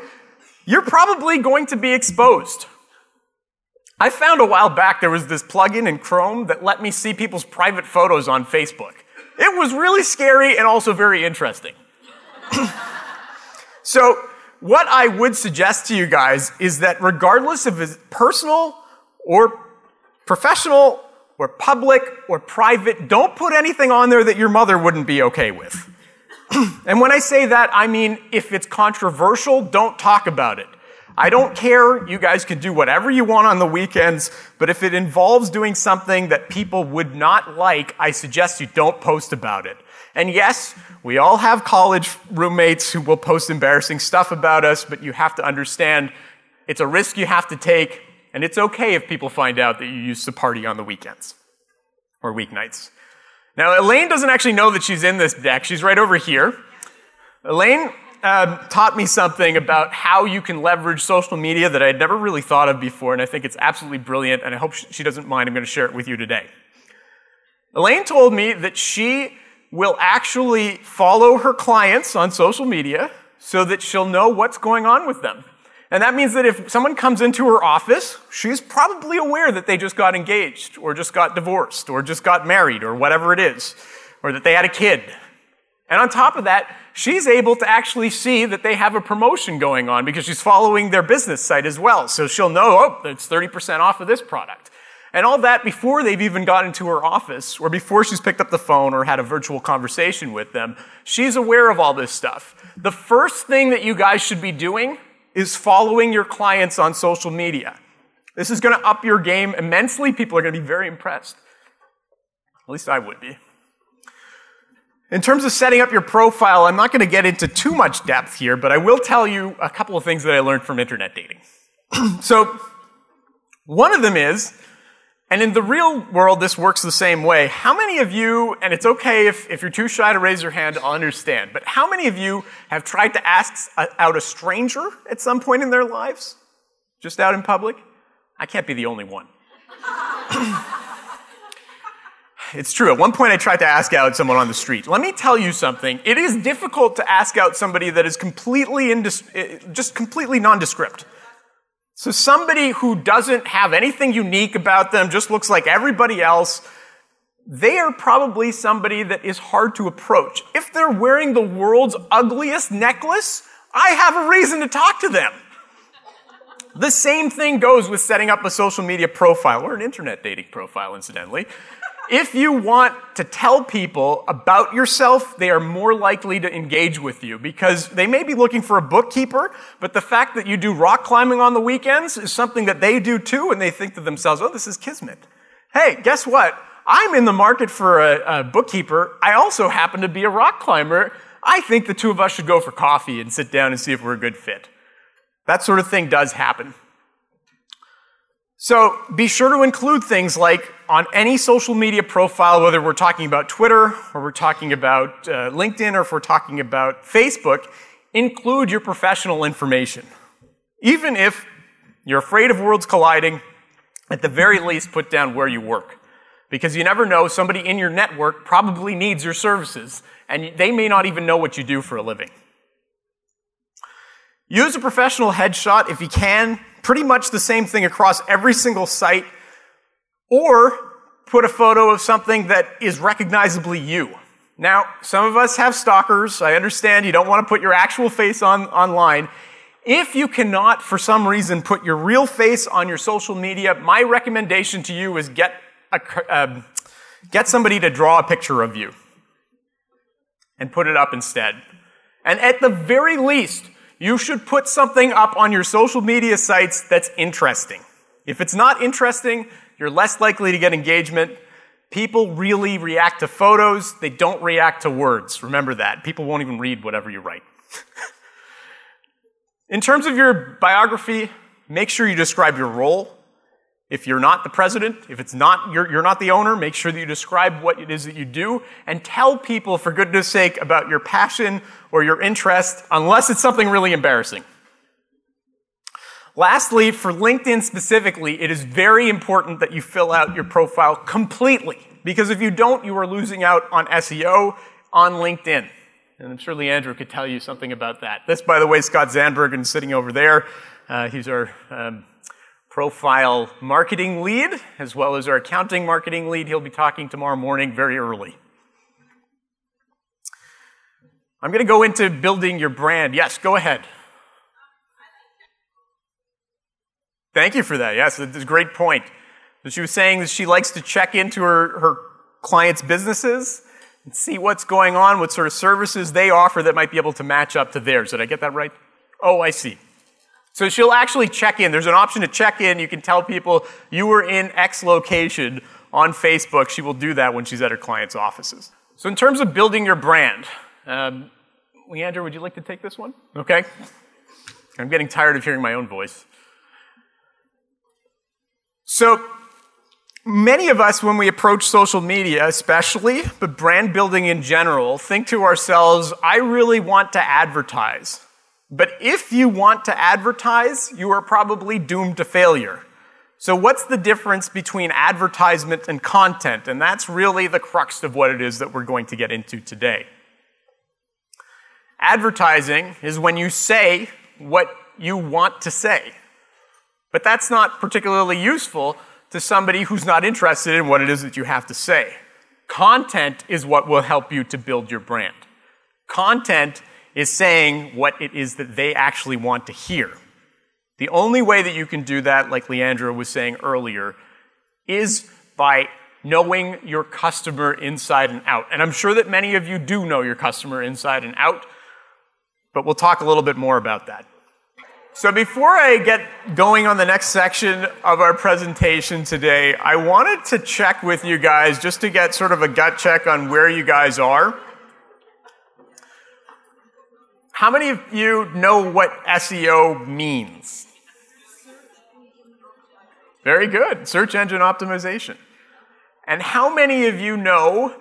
you're probably going to be exposed. I found a while back there was this plugin in Chrome that let me see people's private photos on Facebook. It was really scary and also very interesting. so, what I would suggest to you guys is that regardless of personal or professional or public or private, don't put anything on there that your mother wouldn't be okay with. and when I say that, I mean if it's controversial, don't talk about it. I don't care. You guys can do whatever you want on the weekends, but if it involves doing something that people would not like, I suggest you don't post about it. And yes, we all have college roommates who will post embarrassing stuff about us, but you have to understand it's a risk you have to take. And it's okay if people find out that you used to party on the weekends or weeknights. Now, Elaine doesn't actually know that she's in this deck. She's right over here. Elaine um, taught me something about how you can leverage social media that I had never really thought of before, and I think it's absolutely brilliant, and I hope she doesn't mind. I'm going to share it with you today. Elaine told me that she will actually follow her clients on social media so that she'll know what's going on with them. And that means that if someone comes into her office, she's probably aware that they just got engaged, or just got divorced, or just got married, or whatever it is, or that they had a kid. And on top of that, she's able to actually see that they have a promotion going on because she's following their business site as well. So she'll know, oh, it's 30% off of this product. And all that before they've even got into her office or before she's picked up the phone or had a virtual conversation with them. She's aware of all this stuff. The first thing that you guys should be doing is following your clients on social media. This is going to up your game immensely. People are going to be very impressed. At least I would be. In terms of setting up your profile, I'm not going to get into too much depth here, but I will tell you a couple of things that I learned from internet dating. so, one of them is, and in the real world, this works the same way. How many of you, and it's okay if, if you're too shy to raise your hand, I'll understand, but how many of you have tried to ask out a stranger at some point in their lives? Just out in public? I can't be the only one. It's true. At one point, I tried to ask out someone on the street. Let me tell you something. It is difficult to ask out somebody that is completely eh, just completely nondescript. So somebody who doesn't have anything unique about them, just looks like everybody else, they are probably somebody that is hard to approach. If they're wearing the world's ugliest necklace, I have a reason to talk to them. The same thing goes with setting up a social media profile or an internet dating profile, incidentally. If you want to tell people about yourself, they are more likely to engage with you because they may be looking for a bookkeeper, but the fact that you do rock climbing on the weekends is something that they do too, and they think to themselves, oh, this is kismet. Hey, guess what? I'm in the market for a, a bookkeeper. I also happen to be a rock climber. I think the two of us should go for coffee and sit down and see if we're a good fit. That sort of thing does happen. So be sure to include things like on any social media profile, whether we're talking about Twitter or we're talking about uh, LinkedIn or if we're talking about Facebook, include your professional information. Even if you're afraid of worlds colliding, at the very least, put down where you work. Because you never know, somebody in your network probably needs your services, and they may not even know what you do for a living. Use a professional headshot if you can, pretty much the same thing across every single site, or put a photo of something that is recognizably you. Now, some of us have stalkers. I understand you don't want to put your actual face on online. If you cannot, for some reason, put your real face on your social media, my recommendation to you is get, a, uh, get somebody to draw a picture of you and put it up instead. And at the very least, you should put something up on your social media sites that's interesting. If it's not interesting, you're less likely to get engagement. People really react to photos, they don't react to words. Remember that. People won't even read whatever you write. In terms of your biography, make sure you describe your role. If you're not the president, if it's not you're, you're not the owner, make sure that you describe what it is that you do and tell people, for goodness sake, about your passion or your interest, unless it's something really embarrassing. Lastly, for LinkedIn specifically, it is very important that you fill out your profile completely. Because if you don't, you are losing out on SEO on LinkedIn. And I'm sure Leandro could tell you something about that. This, by the way, Scott Zandbergen is sitting over there. Uh, he's our um, profile marketing lead, as well as our accounting marketing lead. He'll be talking tomorrow morning very early. I'm going to go into building your brand. Yes, go ahead. Thank you for that. Yes, it's a great point. She was saying that she likes to check into her, her clients' businesses and see what's going on, what sort of services they offer that might be able to match up to theirs. Did I get that right? Oh, I see. So she'll actually check in. There's an option to check in. You can tell people you were in X location on Facebook. She will do that when she's at her client's offices. So, in terms of building your brand, um, Leandro, would you like to take this one? Okay. I'm getting tired of hearing my own voice. So, many of us, when we approach social media, especially, but brand building in general, think to ourselves, I really want to advertise. But if you want to advertise, you are probably doomed to failure. So, what's the difference between advertisement and content? And that's really the crux of what it is that we're going to get into today. Advertising is when you say what you want to say. But that's not particularly useful to somebody who's not interested in what it is that you have to say. Content is what will help you to build your brand. Content is saying what it is that they actually want to hear. The only way that you can do that, like Leandro was saying earlier, is by knowing your customer inside and out. And I'm sure that many of you do know your customer inside and out, but we'll talk a little bit more about that. So before I get going on the next section of our presentation today, I wanted to check with you guys just to get sort of a gut check on where you guys are. How many of you know what SEO means? Very good. Search engine optimization. And how many of you know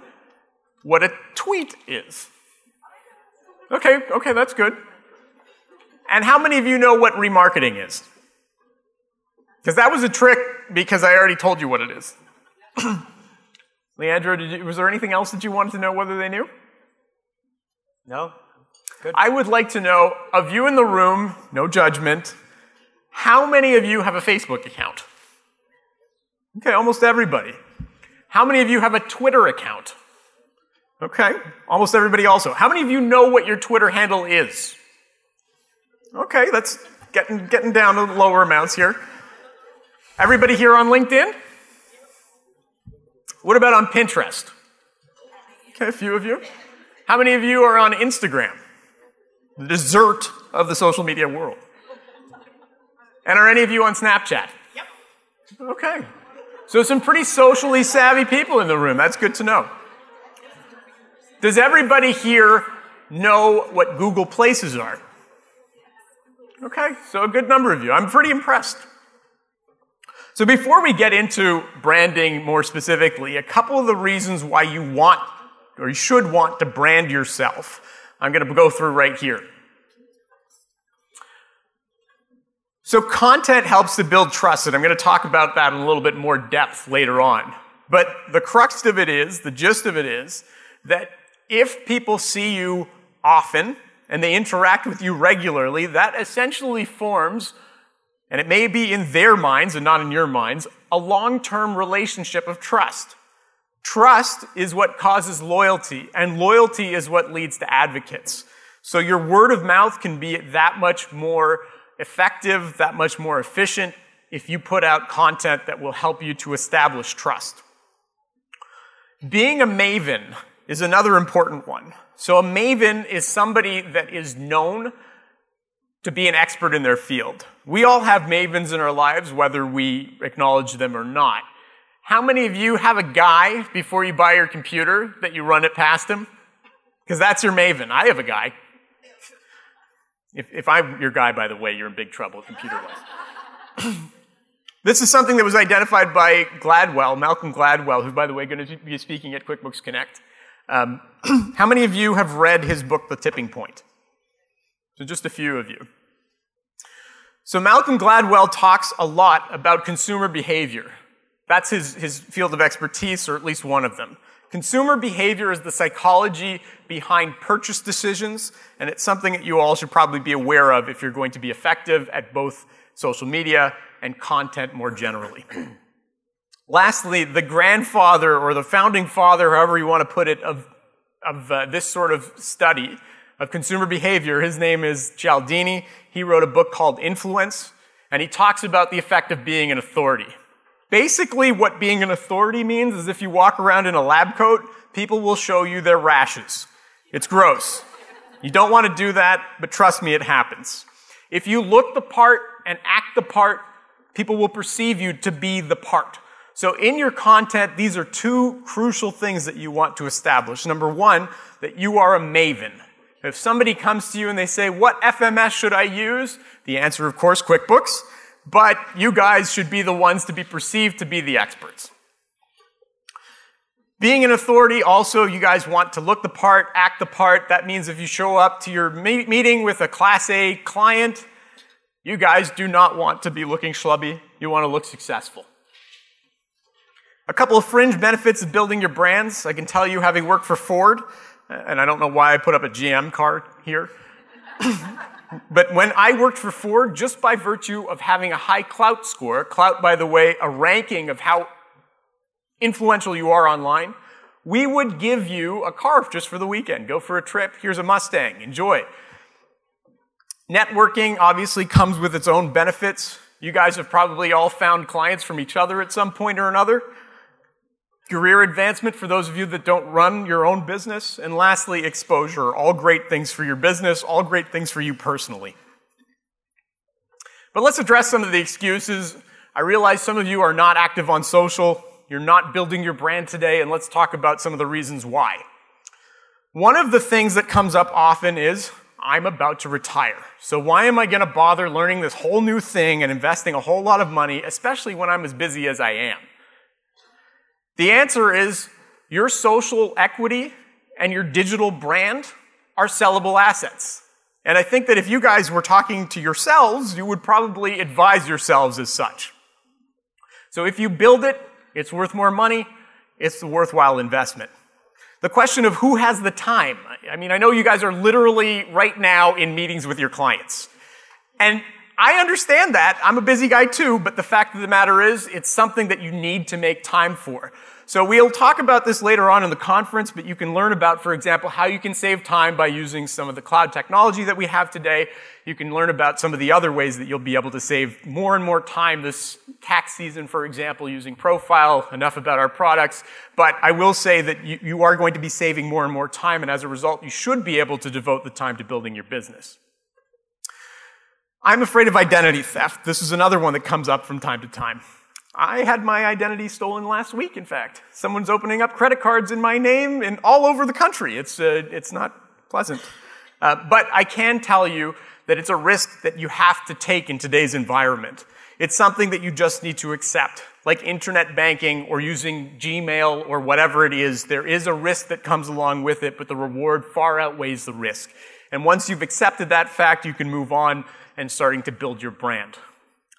what a tweet is? Okay, okay, that's good. And how many of you know what remarketing is? Because that was a trick because I already told you what it is. Leandro, you, was there anything else that you wanted to know whether they knew? No? Good. I would like to know of you in the room, no judgment, how many of you have a Facebook account? Okay, almost everybody. How many of you have a Twitter account? Okay, almost everybody also. How many of you know what your Twitter handle is? Okay, that's getting, getting down to lower amounts here. Everybody here on LinkedIn? What about on Pinterest? Okay, a few of you. How many of you are on Instagram? The dessert of the social media world. And are any of you on Snapchat? Yep. Okay. So some pretty socially savvy people in the room. That's good to know. Does everybody here know what Google Places are? Okay, so a good number of you. I'm pretty impressed. So before we get into branding more specifically, a couple of the reasons why you want or you should want to brand yourself, I'm going to go through right here. So content helps to build trust, and I'm going to talk about that in a little bit more depth later on. But the crux of it is, the gist of it is, that if people see you often and they interact with you regularly, that essentially forms, and it may be in their minds and not in your minds, a long-term relationship of trust. Trust is what causes loyalty, and loyalty is what leads to advocates. So your word of mouth can be that much more effective, that much more efficient if you put out content that will help you to establish trust. Being a maven is another important one. So a maven is somebody that is known to be an expert in their field. We all have mavens in our lives, whether we acknowledge them or not. How many of you have a guy before you buy your computer that you run it past him? Because that's your maven. I have a guy. If, if I'm your guy, by the way, you're in big trouble computer wise. this is something that was identified by Gladwell, Malcolm Gladwell, who, by the way, going to be speaking at QuickBooks Connect. Um, how many of you have read his book, The Tipping Point? So, just a few of you. So, Malcolm Gladwell talks a lot about consumer behavior. That's his, his field of expertise, or at least one of them. Consumer behavior is the psychology behind purchase decisions, and it's something that you all should probably be aware of if you're going to be effective at both social media and content more generally. Lastly, the grandfather or the founding father, however you want to put it, of, of uh, this sort of study of consumer behavior, his name is Cialdini. He wrote a book called Influence, and he talks about the effect of being an authority. Basically, what being an authority means is if you walk around in a lab coat, people will show you their rashes. It's gross. You don't want to do that, but trust me, it happens. If you look the part and act the part, people will perceive you to be the part. So in your content, these are two crucial things that you want to establish. Number one, that you are a maven. If somebody comes to you and they say, what FMS should I use? The answer, of course, QuickBooks but you guys should be the ones to be perceived to be the experts. Being an authority, also, you guys want to look the part, act the part. That means if you show up to your meeting with a Class A client, you guys do not want to be looking schlubby. You want to look successful. A couple of fringe benefits of building your brands. I can tell you, having worked for Ford, and I don't know why I put up a GM card here. But when I worked for Ford, just by virtue of having a high Klout score, Klout, by the way, a ranking of how influential you are online, we would give you a car just for the weekend. Go for a trip. Here's a Mustang. Enjoy. Networking obviously comes with its own benefits. You guys have probably all found clients from each other at some point or another. Career advancement for those of you that don't run your own business. And lastly, exposure. All great things for your business, all great things for you personally. But let's address some of the excuses. I realize some of you are not active on social. You're not building your brand today, and let's talk about some of the reasons why. One of the things that comes up often is, I'm about to retire. So why am I going to bother learning this whole new thing and investing a whole lot of money, especially when I'm as busy as I am? The answer is your social equity and your digital brand are sellable assets. And I think that if you guys were talking to yourselves, you would probably advise yourselves as such. So if you build it, it's worth more money. it's a worthwhile investment. The question of who has the time. I mean, I know you guys are literally right now in meetings with your clients. And I understand that. I'm a busy guy too, but the fact of the matter is, it's something that you need to make time for. So we'll talk about this later on in the conference, but you can learn about, for example, how you can save time by using some of the cloud technology that we have today. You can learn about some of the other ways that you'll be able to save more and more time this tax season, for example, using Profile. Enough about our products. But I will say that you, you are going to be saving more and more time, and as a result, you should be able to devote the time to building your business. I'm afraid of identity theft. This is another one that comes up from time to time. I had my identity stolen last week, in fact. Someone's opening up credit cards in my name and all over the country. It's, uh, it's not pleasant. Uh, but I can tell you that it's a risk that you have to take in today's environment. It's something that you just need to accept. Like internet banking or using Gmail or whatever it is, there is a risk that comes along with it, but the reward far outweighs the risk. And once you've accepted that fact, you can move on and starting to build your brand.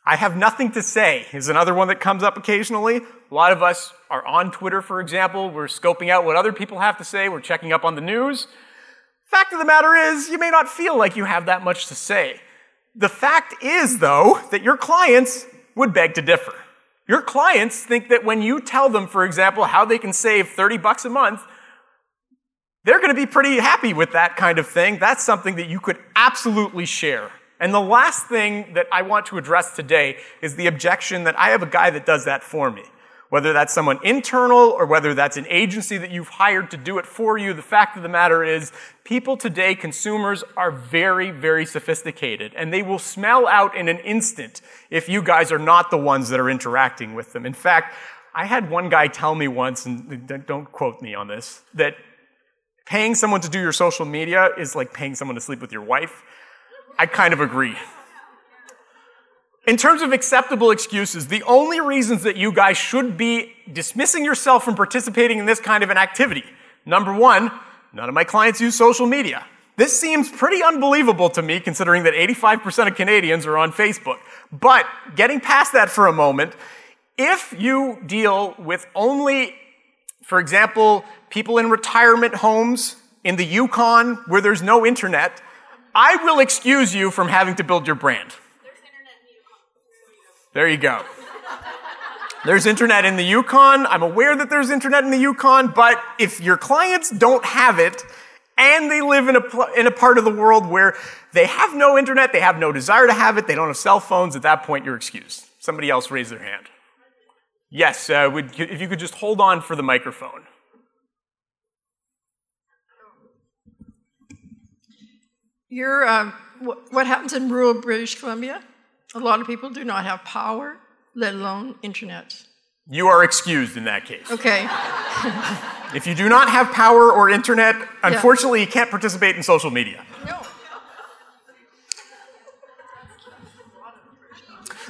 I have nothing to say is another one that comes up occasionally. A lot of us are on Twitter, for example. We're scoping out what other people have to say. We're checking up on the news. Fact of the matter is, you may not feel like you have that much to say. The fact is, though, that your clients would beg to differ. Your clients think that when you tell them, for example, how they can save 30 bucks a month, they're going to be pretty happy with that kind of thing. That's something that you could absolutely share. And the last thing that I want to address today is the objection that I have a guy that does that for me. Whether that's someone internal or whether that's an agency that you've hired to do it for you, the fact of the matter is people today, consumers, are very, very sophisticated and they will smell out in an instant if you guys are not the ones that are interacting with them. In fact, I had one guy tell me once, and don't quote me on this, that paying someone to do your social media is like paying someone to sleep with your wife. I kind of agree. In terms of acceptable excuses, the only reasons that you guys should be dismissing yourself from participating in this kind of an activity. Number one, none of my clients use social media. This seems pretty unbelievable to me considering that 85% of Canadians are on Facebook. But getting past that for a moment, if you deal with only, for example, people in retirement homes in the Yukon where there's no internet, I will excuse you from having to build your brand. There you go. There's internet in the Yukon. I'm aware that there's internet in the Yukon, but if your clients don't have it and they live in a, in a part of the world where they have no internet, they have no desire to have it, they don't have cell phones, at that point you're excused. Somebody else raise their hand. Yes, uh, would, if you could just hold on for the microphone. You're, um, wh- what happens in rural British Columbia? A lot of people do not have power, let alone internet. You are excused in that case. Okay. If you do not have power or internet, unfortunately, you can't participate in social media.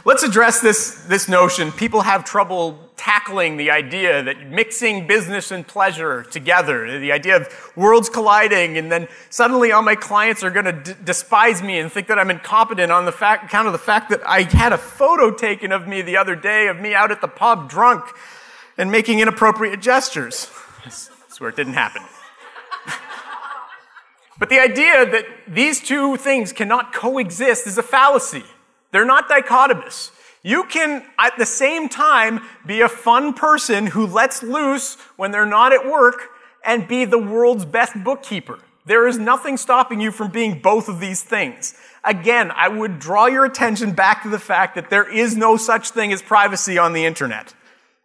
Let's address this, this notion. People have trouble tackling the idea that mixing business and pleasure together, the idea of worlds colliding, and then suddenly all my clients are going to d- despise me and think that I'm incompetent on the fact, account of the fact that I had a photo taken of me the other day of me out at the pub drunk and making inappropriate gestures. I swear it didn't happen. but the idea that these two things cannot coexist is a fallacy. They're not dichotomous. You can, at the same time, be a fun person who lets loose when they're not at work and be the world's best bookkeeper. There is nothing stopping you from being both of these things. Again, I would draw your attention back to the fact that there is no such thing as privacy on the internet.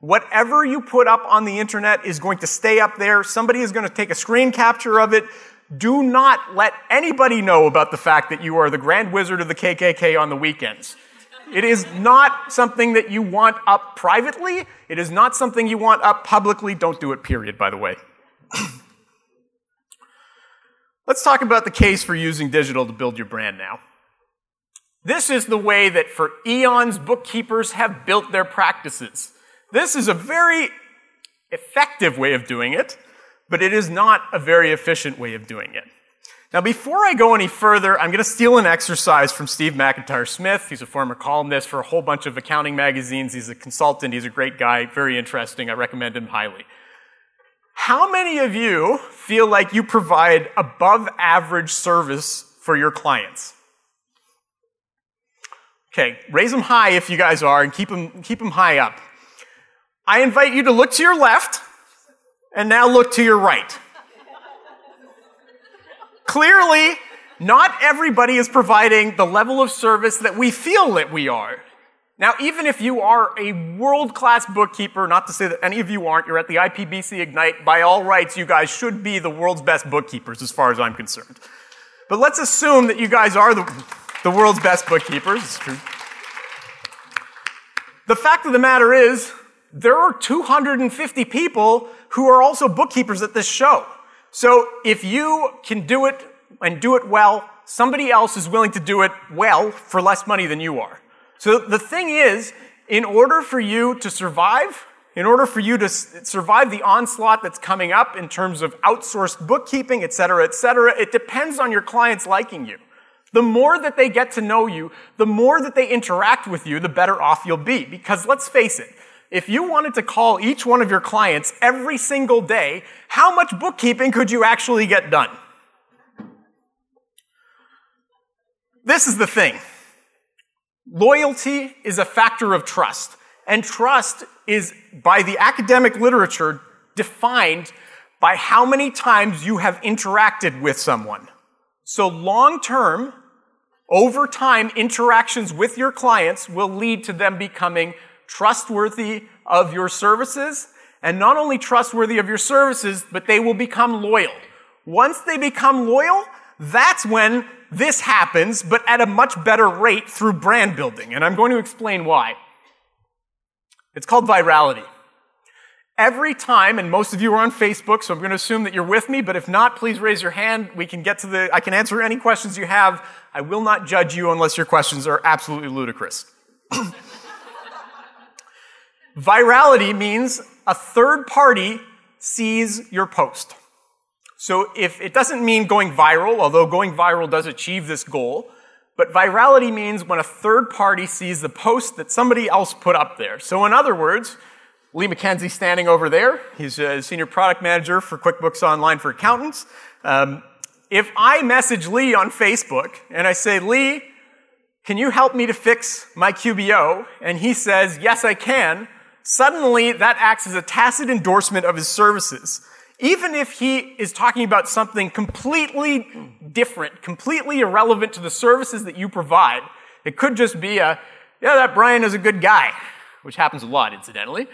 Whatever you put up on the internet is going to stay up there. Somebody is going to take a screen capture of it. Do not let anybody know about the fact that you are the Grand Wizard of the KKK on the weekends. It is not something that you want up privately. It is not something you want up publicly. Don't do it, period, by the way. Let's talk about the case for using digital to build your brand now. This is the way that for eons bookkeepers have built their practices. This is a very effective way of doing it, but it is not a very efficient way of doing it. Now, before I go any further, I'm going to steal an exercise from Steve McIntyre Smith. He's a former columnist for a whole bunch of accounting magazines. He's a consultant. He's a great guy, very interesting. I recommend him highly. How many of you feel like you provide above average service for your clients? Okay, raise them high if you guys are and keep them, keep them high up. I invite you to look to your left and now look to your right. Clearly, not everybody is providing the level of service that we feel that we are. Now, even if you are a world class bookkeeper, not to say that any of you aren't, you're at the IPBC Ignite, by all rights, you guys should be the world's best bookkeepers as far as I'm concerned. But let's assume that you guys are the, the world's best bookkeepers. It's true. The fact of the matter is, there are 250 people who are also bookkeepers at this show. So if you can do it and do it well, somebody else is willing to do it well for less money than you are. So the thing is, in order for you to survive, in order for you to survive the onslaught that's coming up in terms of outsourced bookkeeping, et cetera, et cetera, it depends on your clients liking you. The more that they get to know you, the more that they interact with you, the better off you'll be. Because let's face it, if you wanted to call each one of your clients every single day, how much bookkeeping could you actually get done? This is the thing. Loyalty is a factor of trust. And trust is, by the academic literature, defined by how many times you have interacted with someone. So long term, over time, interactions with your clients will lead to them becoming trustworthy of your services, and not only trustworthy of your services, but they will become loyal. Once they become loyal, that's when this happens, but at a much better rate through brand building. And I'm going to explain why. It's called virality. Every time, and most of you are on Facebook, so I'm going to assume that you're with me, but if not, please raise your hand. We can get to the, I can answer any questions you have. I will not judge you unless your questions are absolutely ludicrous. Virality means a third party sees your post. So if it doesn't mean going viral, although going viral does achieve this goal, but virality means when a third party sees the post that somebody else put up there. So in other words, Lee McKenzie standing over there. He's a senior product manager for QuickBooks Online for accountants. Um, if I message Lee on Facebook and I say, Lee, can you help me to fix my QBO? And he says, yes, I can. Suddenly, that acts as a tacit endorsement of his services even if he is talking about something completely different, completely irrelevant to the services that you provide, it could just be a, yeah, that Brian is a good guy, which happens a lot, incidentally.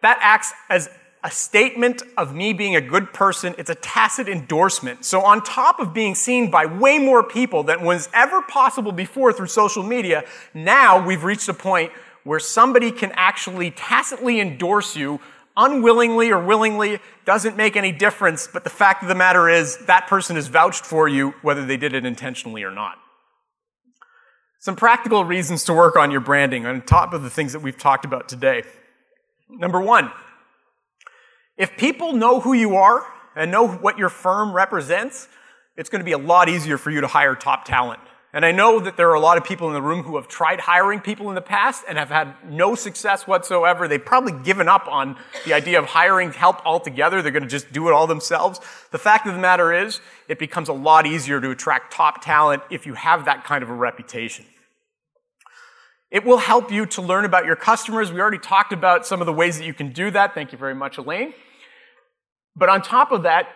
That acts as a statement of me being a good person. It's a tacit endorsement. So, on top of being seen by way more people than was ever possible before through social media, now we've reached a point where somebody can actually tacitly endorse you unwillingly or willingly doesn't make any difference, but the fact of the matter is that person has vouched for you whether they did it intentionally or not. Some practical reasons to work on your branding on top of the things that we've talked about today. Number one, if people know who you are and know what your firm represents, it's going to be a lot easier for you to hire top talent. And I know that there are a lot of people in the room who have tried hiring people in the past and have had no success whatsoever. They've probably given up on the idea of hiring help altogether. They're going to just do it all themselves. The fact of the matter is, it becomes a lot easier to attract top talent if you have that kind of a reputation. It will help you to learn about your customers. We already talked about some of the ways that you can do that. Thank you very much, Elaine. But on top of that,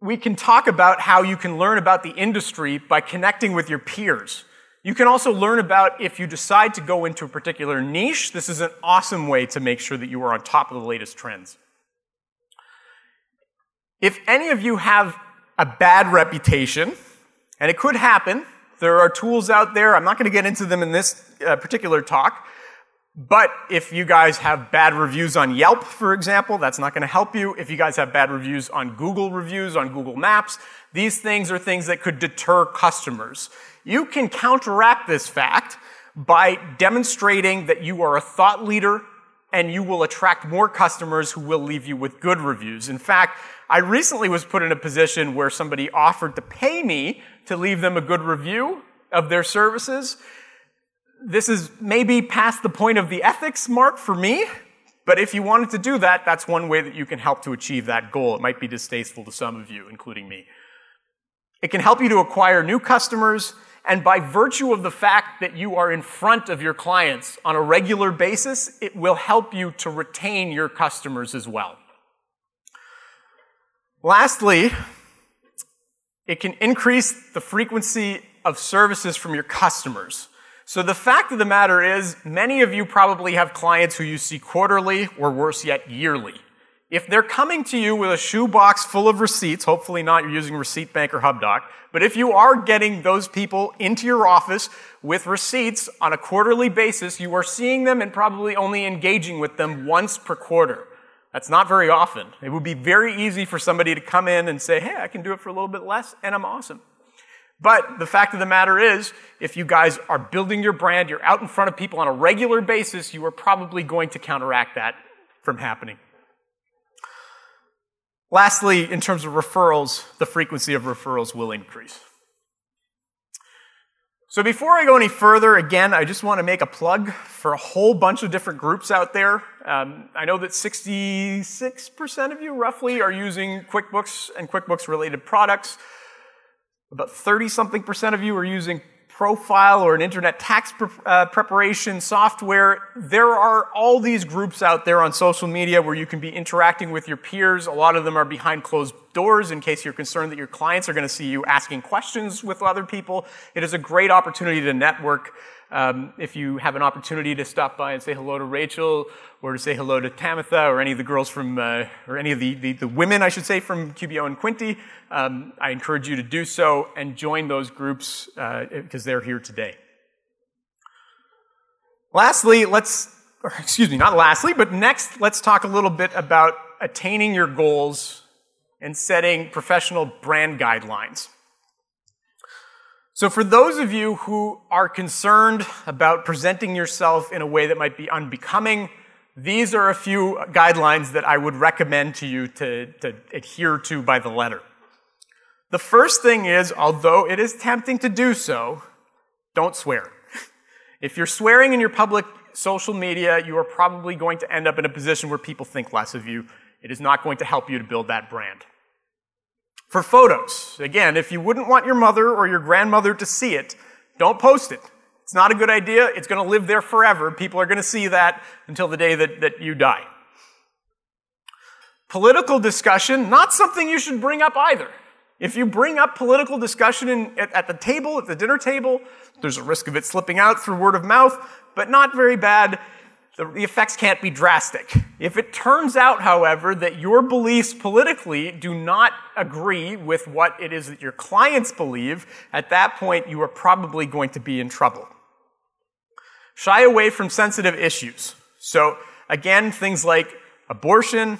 we can talk about how you can learn about the industry by connecting with your peers. You can also learn about if you decide to go into a particular niche, this is an awesome way to make sure that you are on top of the latest trends. If any of you have a bad reputation, and it could happen, there are tools out there, I'm not going to get into them in this uh, particular talk, but if you guys have bad reviews on Yelp, for example, that's not going to help you. If you guys have bad reviews on Google reviews, on Google Maps, these things are things that could deter customers. You can counteract this fact by demonstrating that you are a thought leader and you will attract more customers who will leave you with good reviews. In fact, I recently was put in a position where somebody offered to pay me to leave them a good review of their services this is maybe past the point of the ethics mark for me, But if you wanted to do that, that's one way that you can help to achieve that goal. It might be distasteful to some of you, including me. It can help you to acquire new customers, and by virtue of the fact that you are in front of your clients on a regular basis, it will help you to retain your customers as well. Lastly, it can increase the frequency of services from your customers. So the fact of the matter is, many of you probably have clients who you see quarterly or worse yet, yearly. If they're coming to you with a shoebox full of receipts, hopefully not you're using Receipt Bank or HubDoc, but if you are getting those people into your office with receipts on a quarterly basis, you are seeing them and probably only engaging with them once per quarter. That's not very often. It would be very easy for somebody to come in and say, hey, I can do it for a little bit less, and I'm awesome. But the fact of the matter is, if you guys are building your brand, you're out in front of people on a regular basis, you are probably going to counteract that from happening. Lastly, in terms of referrals, the frequency of referrals will increase. So before I go any further, again, I just want to make a plug for a whole bunch of different groups out there. Um, I know that 66% of you, roughly, are using QuickBooks and QuickBooks related products. About 30 something percent of you are using profile or an internet tax pre- uh, preparation software. There are all these groups out there on social media where you can be interacting with your peers. A lot of them are behind closed doors in case you're concerned that your clients are going to see you asking questions with other people. It is a great opportunity to network. Um, if you have an opportunity to stop by and say hello to Rachel or to say hello to Tamitha or any of the girls from, uh, or any of the, the, the, women, I should say, from QBO and Quinte, um, I encourage you to do so and join those groups because uh, they're here today. Lastly, let's, excuse me, not lastly, but next, let's talk a little bit about attaining your goals and setting professional brand guidelines. So, for those of you who are concerned about presenting yourself in a way that might be unbecoming, these are a few guidelines that I would recommend to you to, to adhere to by the letter. The first thing is, although it is tempting to do so, don't swear. If you're swearing in your public social media, you are probably going to end up in a position where people think less of you. It is not going to help you to build that brand. For photos, again, if you wouldn't want your mother or your grandmother to see it, don't post it. It's not a good idea. It's going to live there forever. People are going to see that until the day that, that you die. Political discussion, not something you should bring up either. If you bring up political discussion in, at, at the table, at the dinner table, there's a risk of it slipping out through word of mouth, but not very bad the, effects can't be drastic. If it turns out, however, that your beliefs politically do not agree with what it is that your clients believe, at that point you are probably going to be in trouble. Shy away from sensitive issues. So, again, things like abortion,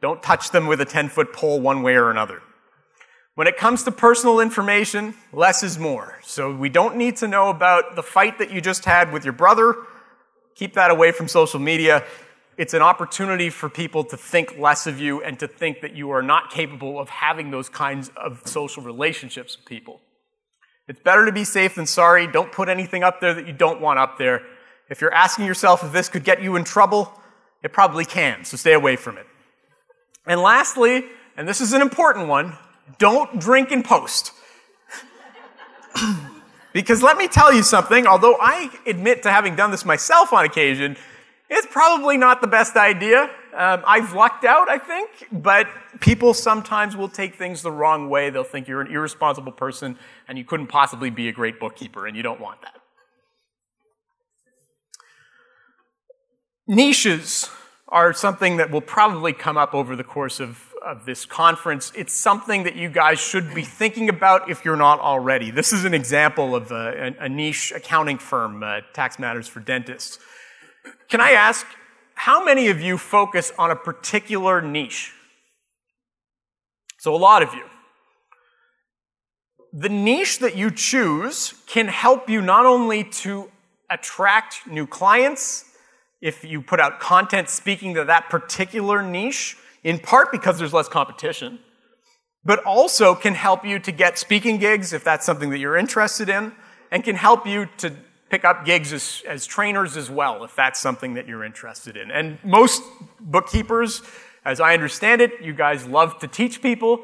don't touch them with a 10 foot pole one way or another. When it comes to personal information, less is more. So we don't need to know about the fight that you just had with your brother Keep that away from social media. It's an opportunity for people to think less of you and to think that you are not capable of having those kinds of social relationships with people. It's better to be safe than sorry. Don't put anything up there that you don't want up there. If you're asking yourself if this could get you in trouble, it probably can, so stay away from it. And lastly, and this is an important one, don't drink and post. Because let me tell you something, although I admit to having done this myself on occasion, it's probably not the best idea. Um, I've lucked out, I think, but people sometimes will take things the wrong way. They'll think you're an irresponsible person and you couldn't possibly be a great bookkeeper, and you don't want that. Niches are something that will probably come up over the course of of this conference, it's something that you guys should be thinking about if you're not already. This is an example of a, a niche accounting firm, uh, Tax Matters for Dentists. Can I ask, how many of you focus on a particular niche? So, a lot of you. The niche that you choose can help you not only to attract new clients, if you put out content speaking to that particular niche, in part because there's less competition, but also can help you to get speaking gigs if that's something that you're interested in, and can help you to pick up gigs as, as trainers as well, if that's something that you're interested in. And most bookkeepers, as I understand it, you guys love to teach people.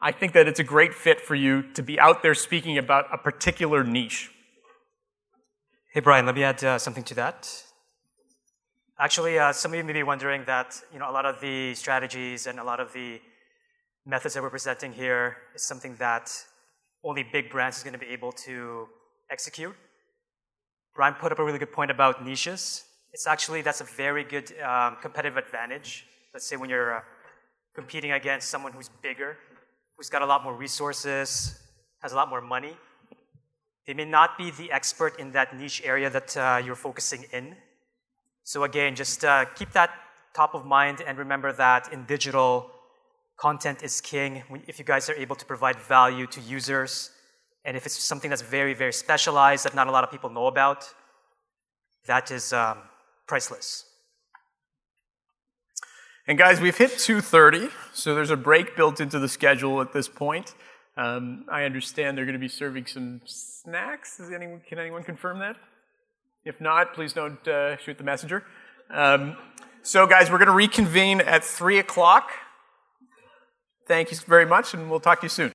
I think that it's a great fit for you to be out there speaking about a particular niche. Hey, Brian, let me add uh, something to that. Actually, uh, some of you may be wondering that you know a lot of the strategies and a lot of the methods that we're presenting here is something that only big brands is going to be able to execute. Brian put up a really good point about niches. It's actually that's a very good um, competitive advantage. Let's say when you're uh, competing against someone who's bigger, who's got a lot more resources, has a lot more money. They may not be the expert in that niche area that uh, you're focusing in. So again, just uh, keep that top of mind and remember that in digital, content is king. If you guys are able to provide value to users, and if it's something that's very, very specialized that not a lot of people know about, that is um, priceless. And guys, we've hit 2:30, so there's a break built into the schedule at this point. Um, I understand they're going to be serving some snacks. Anyone, can anyone confirm that? If not, please don't uh, shoot the messenger. Um, so, guys, we're going to reconvene at 3 o'clock. Thank you very much, and we'll talk to you soon.